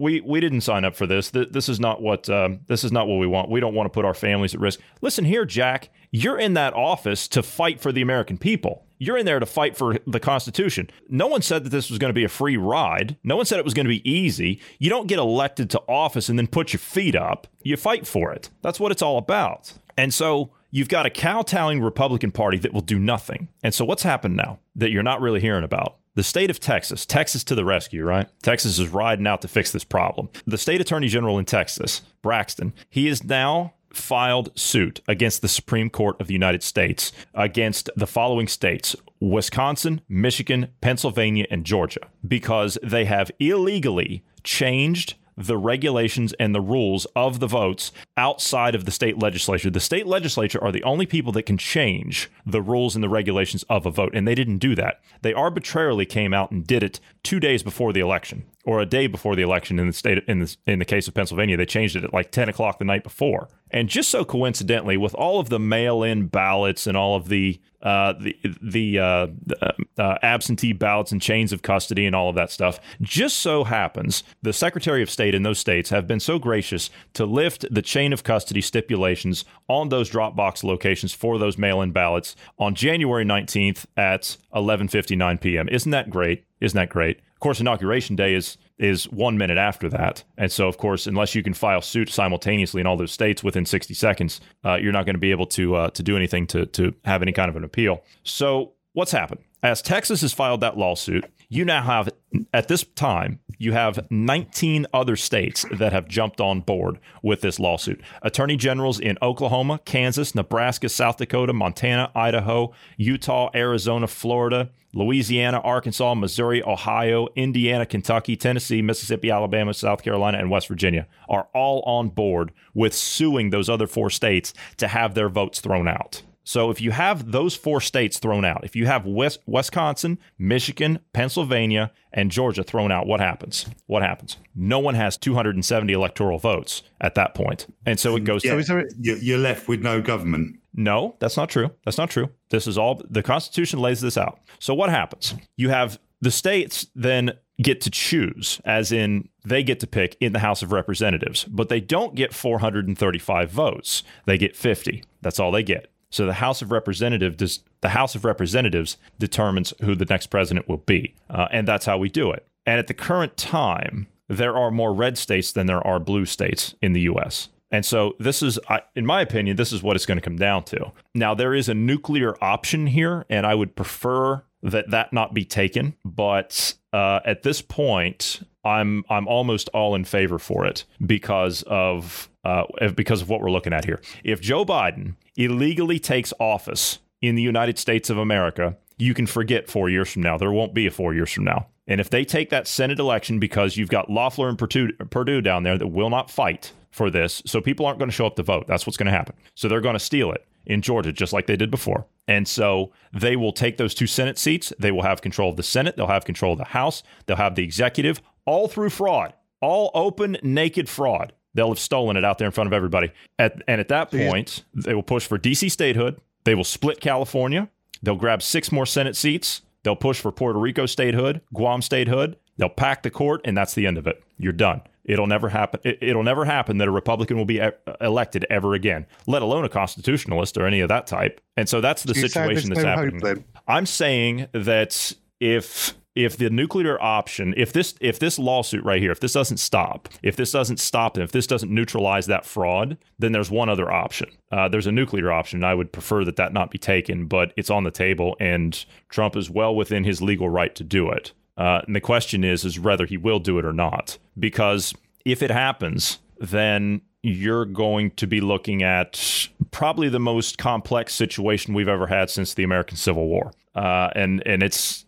we we didn't sign up for this. This is not what um, this is not what we want. We don't want to put our families at risk. Listen here, Jack. You're in that office to fight for the American people. You're in there to fight for the Constitution. No one said that this was going to be a free ride. No one said it was going to be easy. You don't get elected to office and then put your feet up. You fight for it. That's what it's all about. And so you've got a kowtowing Republican Party that will do nothing. And so what's happened now that you're not really hearing about? The state of Texas, Texas to the rescue, right? Texas is riding out to fix this problem. The state attorney general in Texas, Paxton, he is now filed suit against the Supreme Court of the United States against the following states Wisconsin, Michigan, Pennsylvania, and Georgia because they have illegally changed the regulations and the rules of the votes outside of the state legislature. The state legislature are the only people that can change the rules and the regulations of a vote, and they didn't do that. They arbitrarily came out and did it two days before the election or a day before the election in the state in the in the case of Pennsylvania, they changed it at like 10 o'clock the night before. And just so coincidentally, with all of the mail-in ballots and all of the uh, the the uh, uh, absentee ballots and chains of custody and all of that stuff, just so happens the Secretary of State in those states have been so gracious to lift the chain of custody stipulations on those Dropbox locations for those mail-in ballots on January 19th at 11:59 p.m. Isn't that great? Isn't that great? Of course, inauguration day is is one minute after that, and so of course, unless you can file suit simultaneously in all those states within 60 seconds, uh, you're not going to be able to uh, to do anything to to have any kind of an appeal. So what's happened? As Texas has filed that lawsuit, you now have, at this time, you have 19 other states that have jumped on board with this lawsuit. Attorney generals in Oklahoma, Kansas, Nebraska, South Dakota, Montana, Idaho, Utah, Arizona, Florida, Louisiana, Arkansas, Missouri, Ohio, Indiana, Kentucky, Tennessee, Mississippi, Alabama, South Carolina, and West Virginia are all on board with suing those other four states to have their votes thrown out. So if you have those four states thrown out, if you have West, Wisconsin, Michigan, Pennsylvania, and Georgia thrown out, what happens? What happens? No one has 270 electoral votes at that point. point, and so it goes. Yeah, to, you're left with no government. No, that's not true. That's not true. This is all the Constitution lays this out. So what happens? You have the states then get to choose, as in they get to pick in the House of Representatives, but they don't get 435 votes. They get 50. That's all they get. So the House of Representatives, the House of Representatives determines who the next president will be, uh, and that's how we do it. And at the current time, there are more red states than there are blue states in the U.S. And so this is, in my opinion, this is what it's going to come down to. Now there is a nuclear option here, and I would prefer that that not be taken. But uh, at this point, I'm I'm almost all in favor for it because of uh, because of what we're looking at here. If Joe Biden illegally takes office in the United States of America, you can forget four years from now. There won't be a four years from now. And if they take that Senate election because you've got Loeffler and Purdue, Perdue down there that will not fight for this, so people aren't going to show up to vote. That's what's going to happen. So they're going to steal it in Georgia, just like they did before. And so they will take those two Senate seats. They will have control of the Senate. They'll have control of the House. They'll have the executive, all through fraud, all open, naked fraud. They'll have stolen it out there in front of everybody. At, and at that point, they will push for DC statehood. They will split California. They'll grab six more Senate seats. They'll push for Puerto Rico statehood, Guam statehood. They'll pack the court, and that's the end of it. You're done. It'll never happen. It, will never happen that a Republican will be e- elected ever again, let alone a constitutionalist or any of that type. And so that's the situation that's happening. I'm saying that if if the nuclear option, if this if this lawsuit right here, if this doesn't stop, if this doesn't stop, and if this doesn't neutralize that fraud, then there's one other option. Uh, there's a nuclear option. I would prefer that that not be taken, but it's on the table, and Trump is well within his legal right to do it. Uh, and the question is, is whether he will do it or not. Because if it happens, then you're going to be looking at probably the most complex situation we've ever had since the American Civil War. Uh, and and it's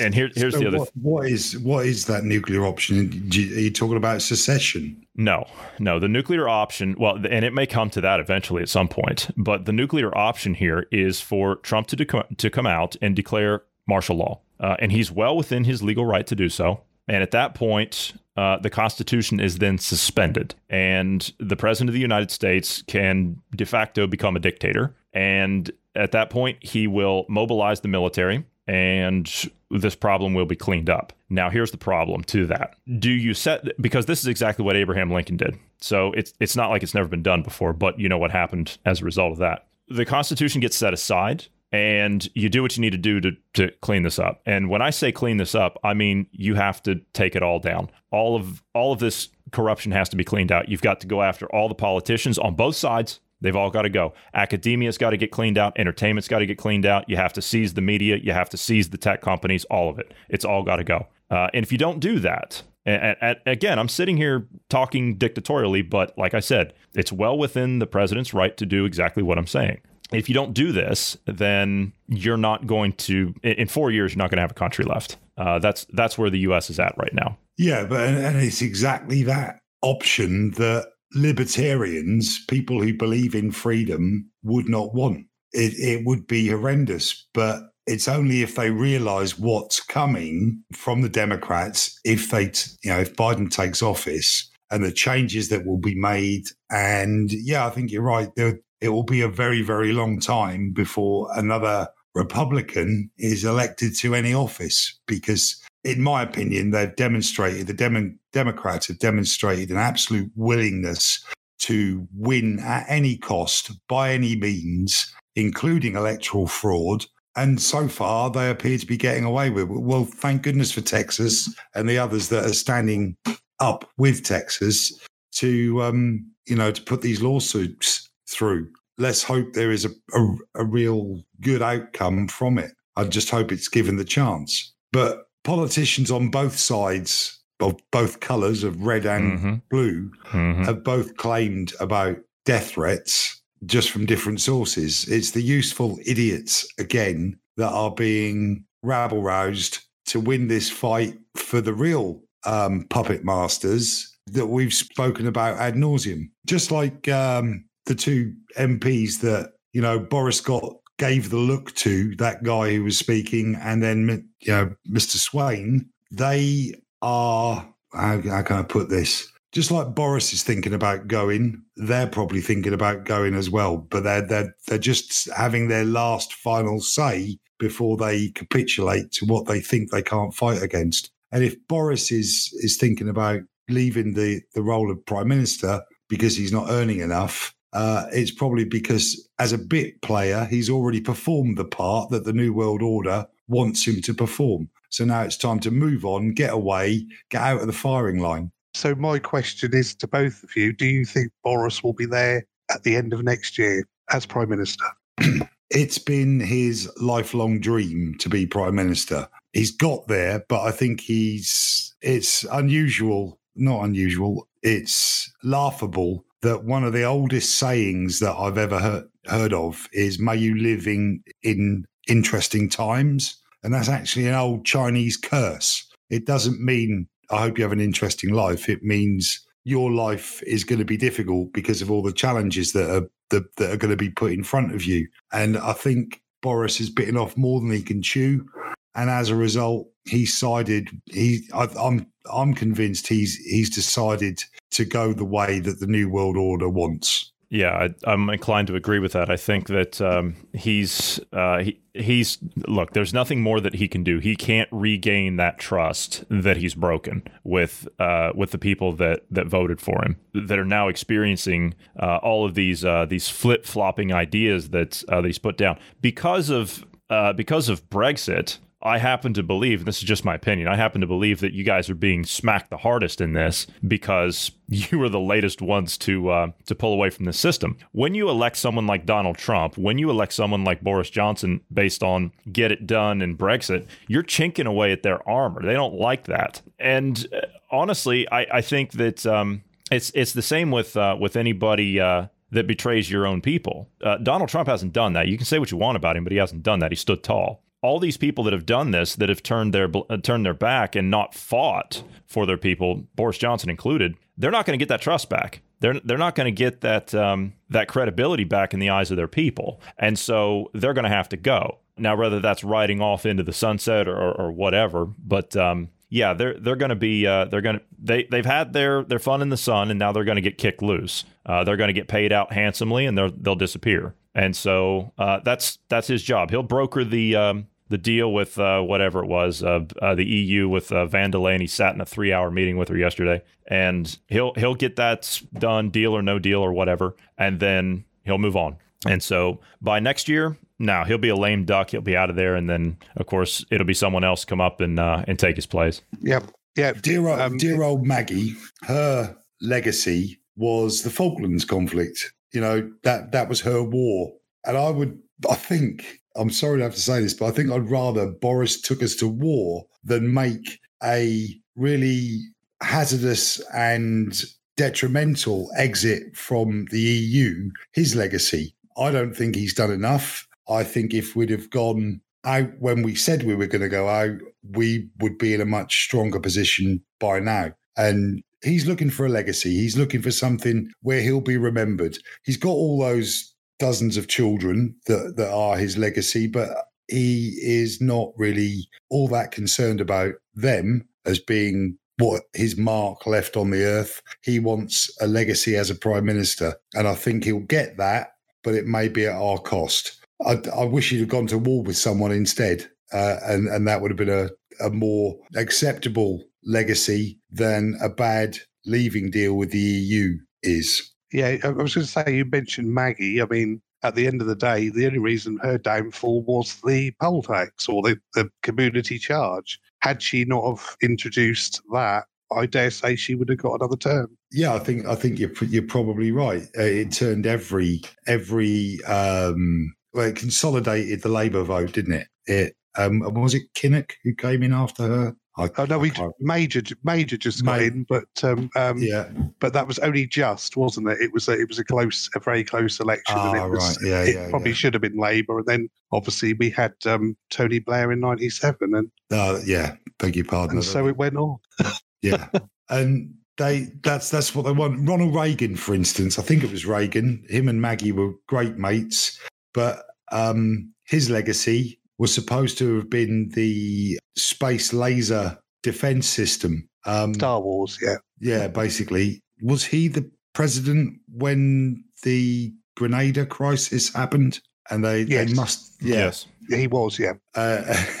and here, here's so the other. What, what is what is that nuclear option? Are you talking about secession? No, no. The nuclear option. Well, and it may come to that eventually at some point. But the nuclear option here is for Trump to dec- to come out and declare martial law, uh, and he's well within his legal right to do so. And at that point, uh, the Constitution is then suspended, and the President of the United States can de facto become a dictator. And at that point, he will mobilize the military. and this problem will be cleaned up. Now, here's the problem to that. Do you set because this is exactly what Abraham Lincoln did. So it's it's not like it's never been done before, but you know what happened as a result of that. The Constitution gets set aside and you do what you need to do to, to clean this up. And when I say clean this up, I mean you have to take it all down. All of all of this corruption has to be cleaned out. You've got to go after all the politicians on both sides. They've all got to go. Academia's got to get cleaned out. Entertainment's got to get cleaned out. You have to seize the media. You have to seize the tech companies. All of it. It's all got to go. Uh, and if you don't do that, again, I'm sitting here talking dictatorially, but like I said, it's well within the president's right to do exactly what I'm saying. If you don't do this, then you're not going to. In four years, you're not going to have a country left. Uh, that's that's where the U.S. is at right now. Yeah, but and it's exactly that option that libertarians, people who believe in freedom, would not want. It, it would be horrendous, but it's only if they realize what's coming from the Democrats, if they, you know, if Biden takes office and the changes that will be made. And yeah, I think you're right. There, it will be a very, very long time before another Republican is elected to any office because, in my opinion, they've demonstrated, the Dem- Democrats have demonstrated an absolute willingness to win at any cost, by any means, including electoral fraud. And so far, they appear to be getting away with it. Well, thank goodness for Texas and the others that are standing up with Texas to, um, you know, to put these lawsuits through let's hope there is a, a, a real good outcome from it. I just hope it's given the chance. But politicians on both sides of both colours of red and mm-hmm. blue mm-hmm. have both claimed about death threats just from different sources. It's the useful idiots again that are being rabble roused to win this fight for the real um, puppet masters that we've spoken about ad nauseum. Just like um, the two MPs that you know Boris got gave the look to that guy who was speaking, and then you know Mr. Swayne. They are how, how can I put this? Just like Boris is thinking about going, they're probably thinking about going as well. But they're they're they're just having their last final say before they capitulate to what they think they can't fight against. And if Boris is is thinking about leaving the the role of prime minister because he's not earning enough, uh, it's probably because as a bit player, he's already performed the part that the New World Order wants him to perform. So now it's time to move on, get away, get out of the firing line. So my question is to both of you: Do you think Boris will be there at the end of next year as prime minister? it's been his lifelong dream to be prime minister. He's got there, but I think he's. It's unusual, not unusual. It's laughable that one of the oldest sayings that I've ever heard, heard of is "May you live in in interesting times," and that's actually an old Chinese curse. It doesn't mean "I hope you have an interesting life." It means your life is going to be difficult because of all the challenges that are that, that are going to be put in front of you. And I think Boris has bitten off more than he can chew, and as a result, he sided. He, I, I'm, I'm convinced he's he's decided to go the way that the New World Order wants. Yeah, I, am inclined to agree with that. I think that um, he's uh, he, he's look. There's nothing more that he can do. He can't regain that trust that he's broken with uh, with the people that that voted for him, that are now experiencing uh, all of these uh, these flip flopping ideas that uh, that he's put down because of uh, because of Brexit. I happen to believe, and this is just my opinion, I happen to believe that you guys are being smacked the hardest in this because you are the latest ones to uh, to pull away from the system. When you elect someone like Donald Trump, when you elect someone like Boris Johnson based on get it done and Brexit, you're chinking away at their armor. They don't like that. And uh, honestly, I, I think that um, it's it's the same with uh, with anybody. Uh, that betrays your own people. Uh, Donald Trump hasn't done that. You can say what you want about him, but he hasn't done that. He stood tall all these people that have done this, that have turned their uh, turned their back and not fought for their people, Boris Johnson included, they're not going to get that trust back. They're they're not going to get that um, that credibility back in the eyes of their people, and so they're going to have to go. Now, whether that's riding off into the sunset or, or whatever, but um, yeah, they're they're going to be uh, they're going to they they've had their their fun in the sun, and now they're going to get kicked loose. Uh, they're going to get paid out handsomely, and they'll they'll disappear. And so uh, that's that's his job. He'll broker the um, the deal with uh, whatever it was, uh, uh, the EU with uh, Van der Leyen. He sat in a three-hour meeting with her yesterday, and he'll he'll get that done, deal or no deal or whatever, and then he'll move on. And so by next year, now he'll be a lame duck. He'll be out of there, and then of course it'll be someone else come up and uh, and take his place. Yep. Yeah. Dear, old, um, dear old Maggie, her legacy was the Falklands conflict. You know that that was her war, and I would, I think, I'm sorry to have to say this, but I think I'd rather Boris took us to war than make a really hazardous and detrimental exit from the EU his legacy. I don't think he's done enough. I think if we'd have gone out when we said we were going to go out, we would be in a much stronger position by now. And he's looking for a legacy. He's looking for something where he'll be remembered. He's got all those dozens of children that, that are his legacy, but he is not really all that concerned about them as being what his mark left on the earth. He wants a legacy as a prime minister. And I think he'll get that, but it may be at our cost. I, I wish he'd have gone to war with someone instead. Uh, and, and that would have been a, a more acceptable legacy than a bad leaving deal with the EU is. Yeah, I was going to say, you mentioned Maggie. I mean, at the end of the day, the only reason her downfall was the poll tax or the, the community charge. Had she not have introduced that, I dare say she would have got another term. Yeah, I think I think you're you're probably right. Uh, it turned every every um, well, it consolidated the Labour vote, didn't it? It um, was it Kinnock who came in after her? I, oh no, we major major just got in, but um, um, yeah, but that was only just, wasn't it? It was a, it was a close, a very close election, and it ah, was right. yeah, it yeah, probably yeah. should have been Labour, and then obviously we had um, Tony Blair in '97, and uh, yeah, beg your pardon. and so it went on. yeah, and they that's that's what they want. Ronald Reagan, for instance, I think it was Reagan. Him and Maggie were great mates, but um, his legacy was supposed to have been the space laser defense system. Um, Star Wars, yeah, yeah, basically, was he the president when the Grenada crisis happened? And they, Yes. they must, yeah, Yes. he was, yeah. uh,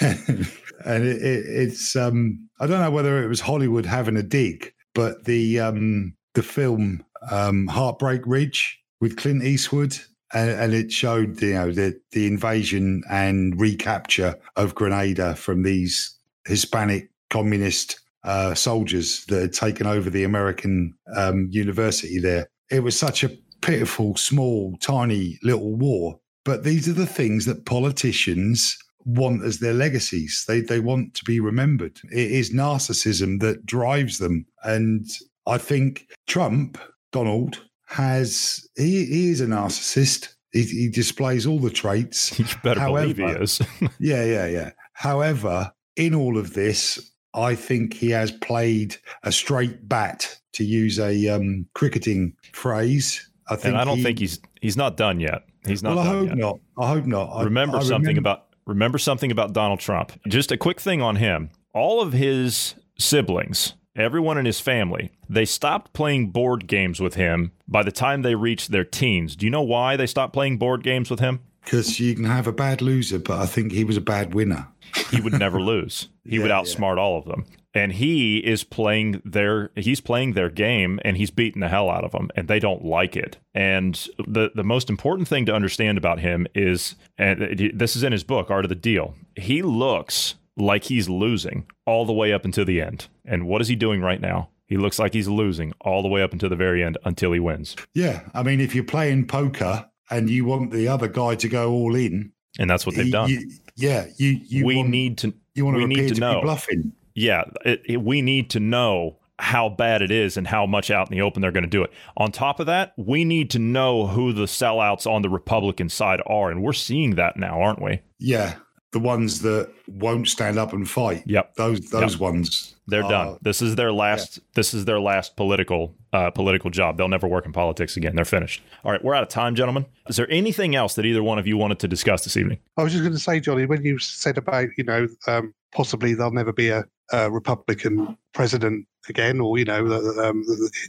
and it, it, it's um, I don't know whether it was Hollywood having a dig, but the um, the film um, Heartbreak Ridge with Clint Eastwood, and, and it showed you know the the invasion and recapture of Grenada from these Hispanic communist uh, soldiers that had taken over the American um, university there. It was such a pitiful, small, tiny little war. But these are the things that politicians want as their legacies. They they want to be remembered. It is narcissism that drives them. And I think Trump, Donald, has he, he is a narcissist. He, he displays all the traits. You better believe he However- is. Yeah, yeah, yeah. However, in all of this, I think he has played a straight bat, to use a um, cricketing phrase. I think and I don't he- think he's he's not done yet. He's not well, I hope yet. not. I hope not. I- remember I something remember- about remember something about Donald Trump. Just a quick thing on him. All of his siblings, everyone in his family, they stopped playing board games with him by the time they reached their teens. Do you know why they stopped playing board games with him? because you can have a bad loser, but I think he was a bad winner. He would never lose. He would Yeah, outsmart all of them. And he is playing their he's playing their game and he's beating the hell out of them and they don't like it. And the the most important thing to understand about him is and this is in his book Art of the Deal. He looks like he's losing all the way up until the end. And what is he doing right now? He looks like he's losing all the way up until the very end until he wins. Yeah, I mean, if you're playing poker and you want the other guy to go all in, And that's what they've done. you- yeah, you you we want, need to you want to we need to to, know. be bluffing. yeah, it, it- we need to know how bad it is and how much out in the open they're going to do it. On top of that, we need to know who the sellouts on the Republican side are, and we're seeing that now, aren't we? Yeah, the ones that won't stand up and fight. Yep, Those those ones. they're are- done. This is their last. This is their last political uh, political job. They'll never work in politics again. They're finished. All right, we're out of time, gentlemen. Is there anything else that either one of you wanted to discuss this evening? I was just going to say, Johnny, when you said about, you know, um, possibly there'll never be a, a Republican president again, or, you know, um,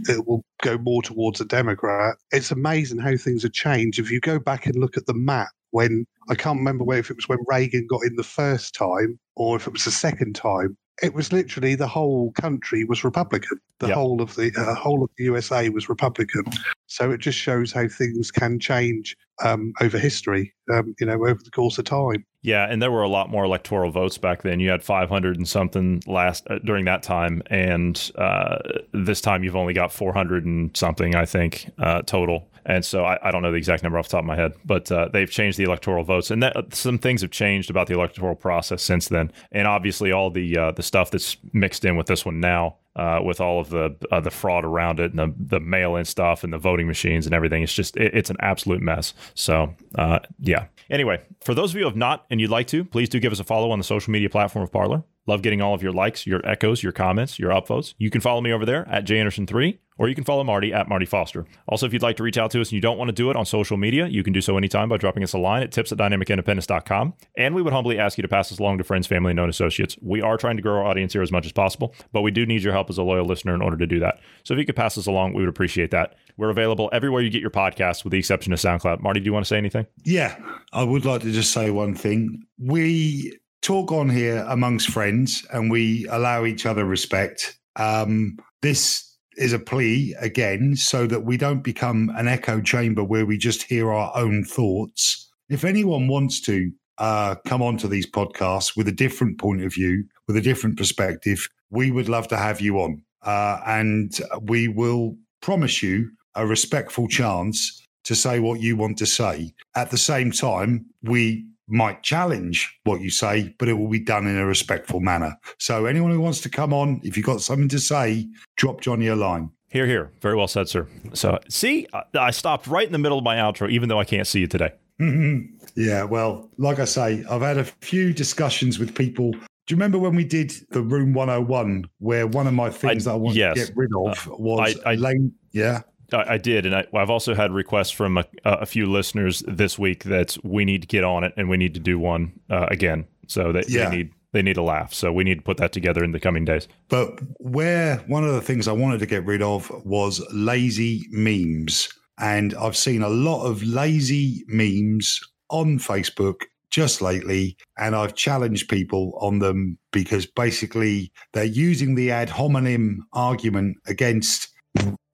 it will go more towards a Democrat, it's amazing how things have changed. If you go back and look at the map when I can't remember if it was when Reagan got in the first time or if it was the second time. It was literally the whole country was Republican. The Yep. whole of the uh, whole of the USA was Republican. So it just shows how things can change um, over history. Um, you know, over the course of time. Yeah, and there were a lot more electoral votes back then. You had 500 and something last uh, during that time, and uh, this time you've only got 400 and something, I think, uh, total. And so I, I don't know the exact number off the top of my head, but uh, they've changed the electoral votes, and that, some things have changed about the electoral process since then. And obviously, all the uh, the stuff that's mixed in with this one now, uh, with all of the uh, the fraud around it and the the mail in stuff and the voting machines and everything, it's just it, it's an absolute mess. So uh, yeah. Anyway, for those of you who have not and you'd like to, please do give us a follow on the social media platform of Parler. Love getting all of your likes, your echoes, your comments, your upvotes. You can follow me over there at janderson3, or you can follow Marty at Marty Foster. Also, if you'd like to reach out to us and you don't want to do it on social media, you can do so anytime by dropping us a line at tips at dynamicindependence.com. And we would humbly ask you to pass us along to friends, family, and known associates. We are trying to grow our audience here as much as possible, but we do need your help as a loyal listener in order to do that. So if you could pass us along, we would appreciate that. We're available everywhere you get your podcasts, with the exception of SoundCloud. Marty, do you want to say anything? Yeah, I would like to just say one thing. We talk on here amongst friends and we allow each other respect. Um, this is a plea again so that we don't become an echo chamber where we just hear our own thoughts. If anyone wants to uh, come onto these podcasts with a different point of view, with a different perspective, we would love to have you on. Uh, and we will promise you a respectful chance to say what you want to say. At the same time, we might challenge what you say, but it will be done in a respectful manner. So, anyone who wants to come on, if you've got something to say, drop Johnny a line. Hear, hear. Very well said, sir. So, see, I- stopped right in the middle of my outro, even though I can't see you today. Mm-hmm. yeah, well, like I say, I've had a few discussions with people. Do you remember when we did the Room 101, where one of my things I- that I wanted yes. To get rid of was I- I- lane? Yeah. I, I did, and I, I've also had requests from a, a few listeners this week that we need to get on it and we need to do one uh, again. So they, Yeah. they need they need a laugh. So we need to put that together in the coming days. But where one of the things I wanted to get rid of was lazy memes. And I've seen a lot of lazy memes on Facebook just lately. And I've challenged people on them because basically they're using the ad hominem argument against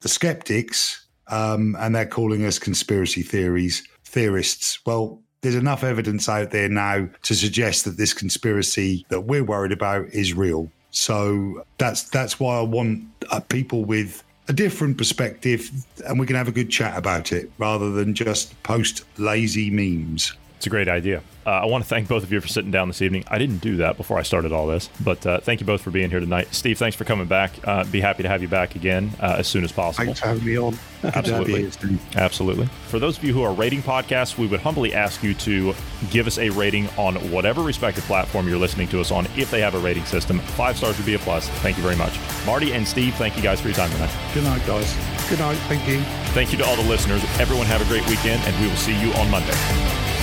the skeptics. Um, and they're calling us conspiracy theories theorists. Well, there's enough evidence out there now to suggest that this conspiracy that we're worried about is real. So that's that's why I want uh, people with a different perspective, and we can have a good chat about it rather than just post lazy memes. It's a great idea. Uh, I want to thank both of you for sitting down this evening. I didn't do that before I started all this, but uh, thank you both for being here tonight. Steve, thanks for coming back. Uh, be happy to have you back again uh, as soon as possible. Thanks for having me on. Absolutely. Absolutely. For those of you who are rating podcasts, we would humbly ask you to give us a rating on whatever respective platform you're listening to us on if they have a rating system. Five stars would be a plus. Thank you very much. Marty and Steve, thank you guys for your time tonight. Good night, guys. Good night. Thank you. Thank you to all the listeners. Everyone have a great weekend, and we will see you on Monday.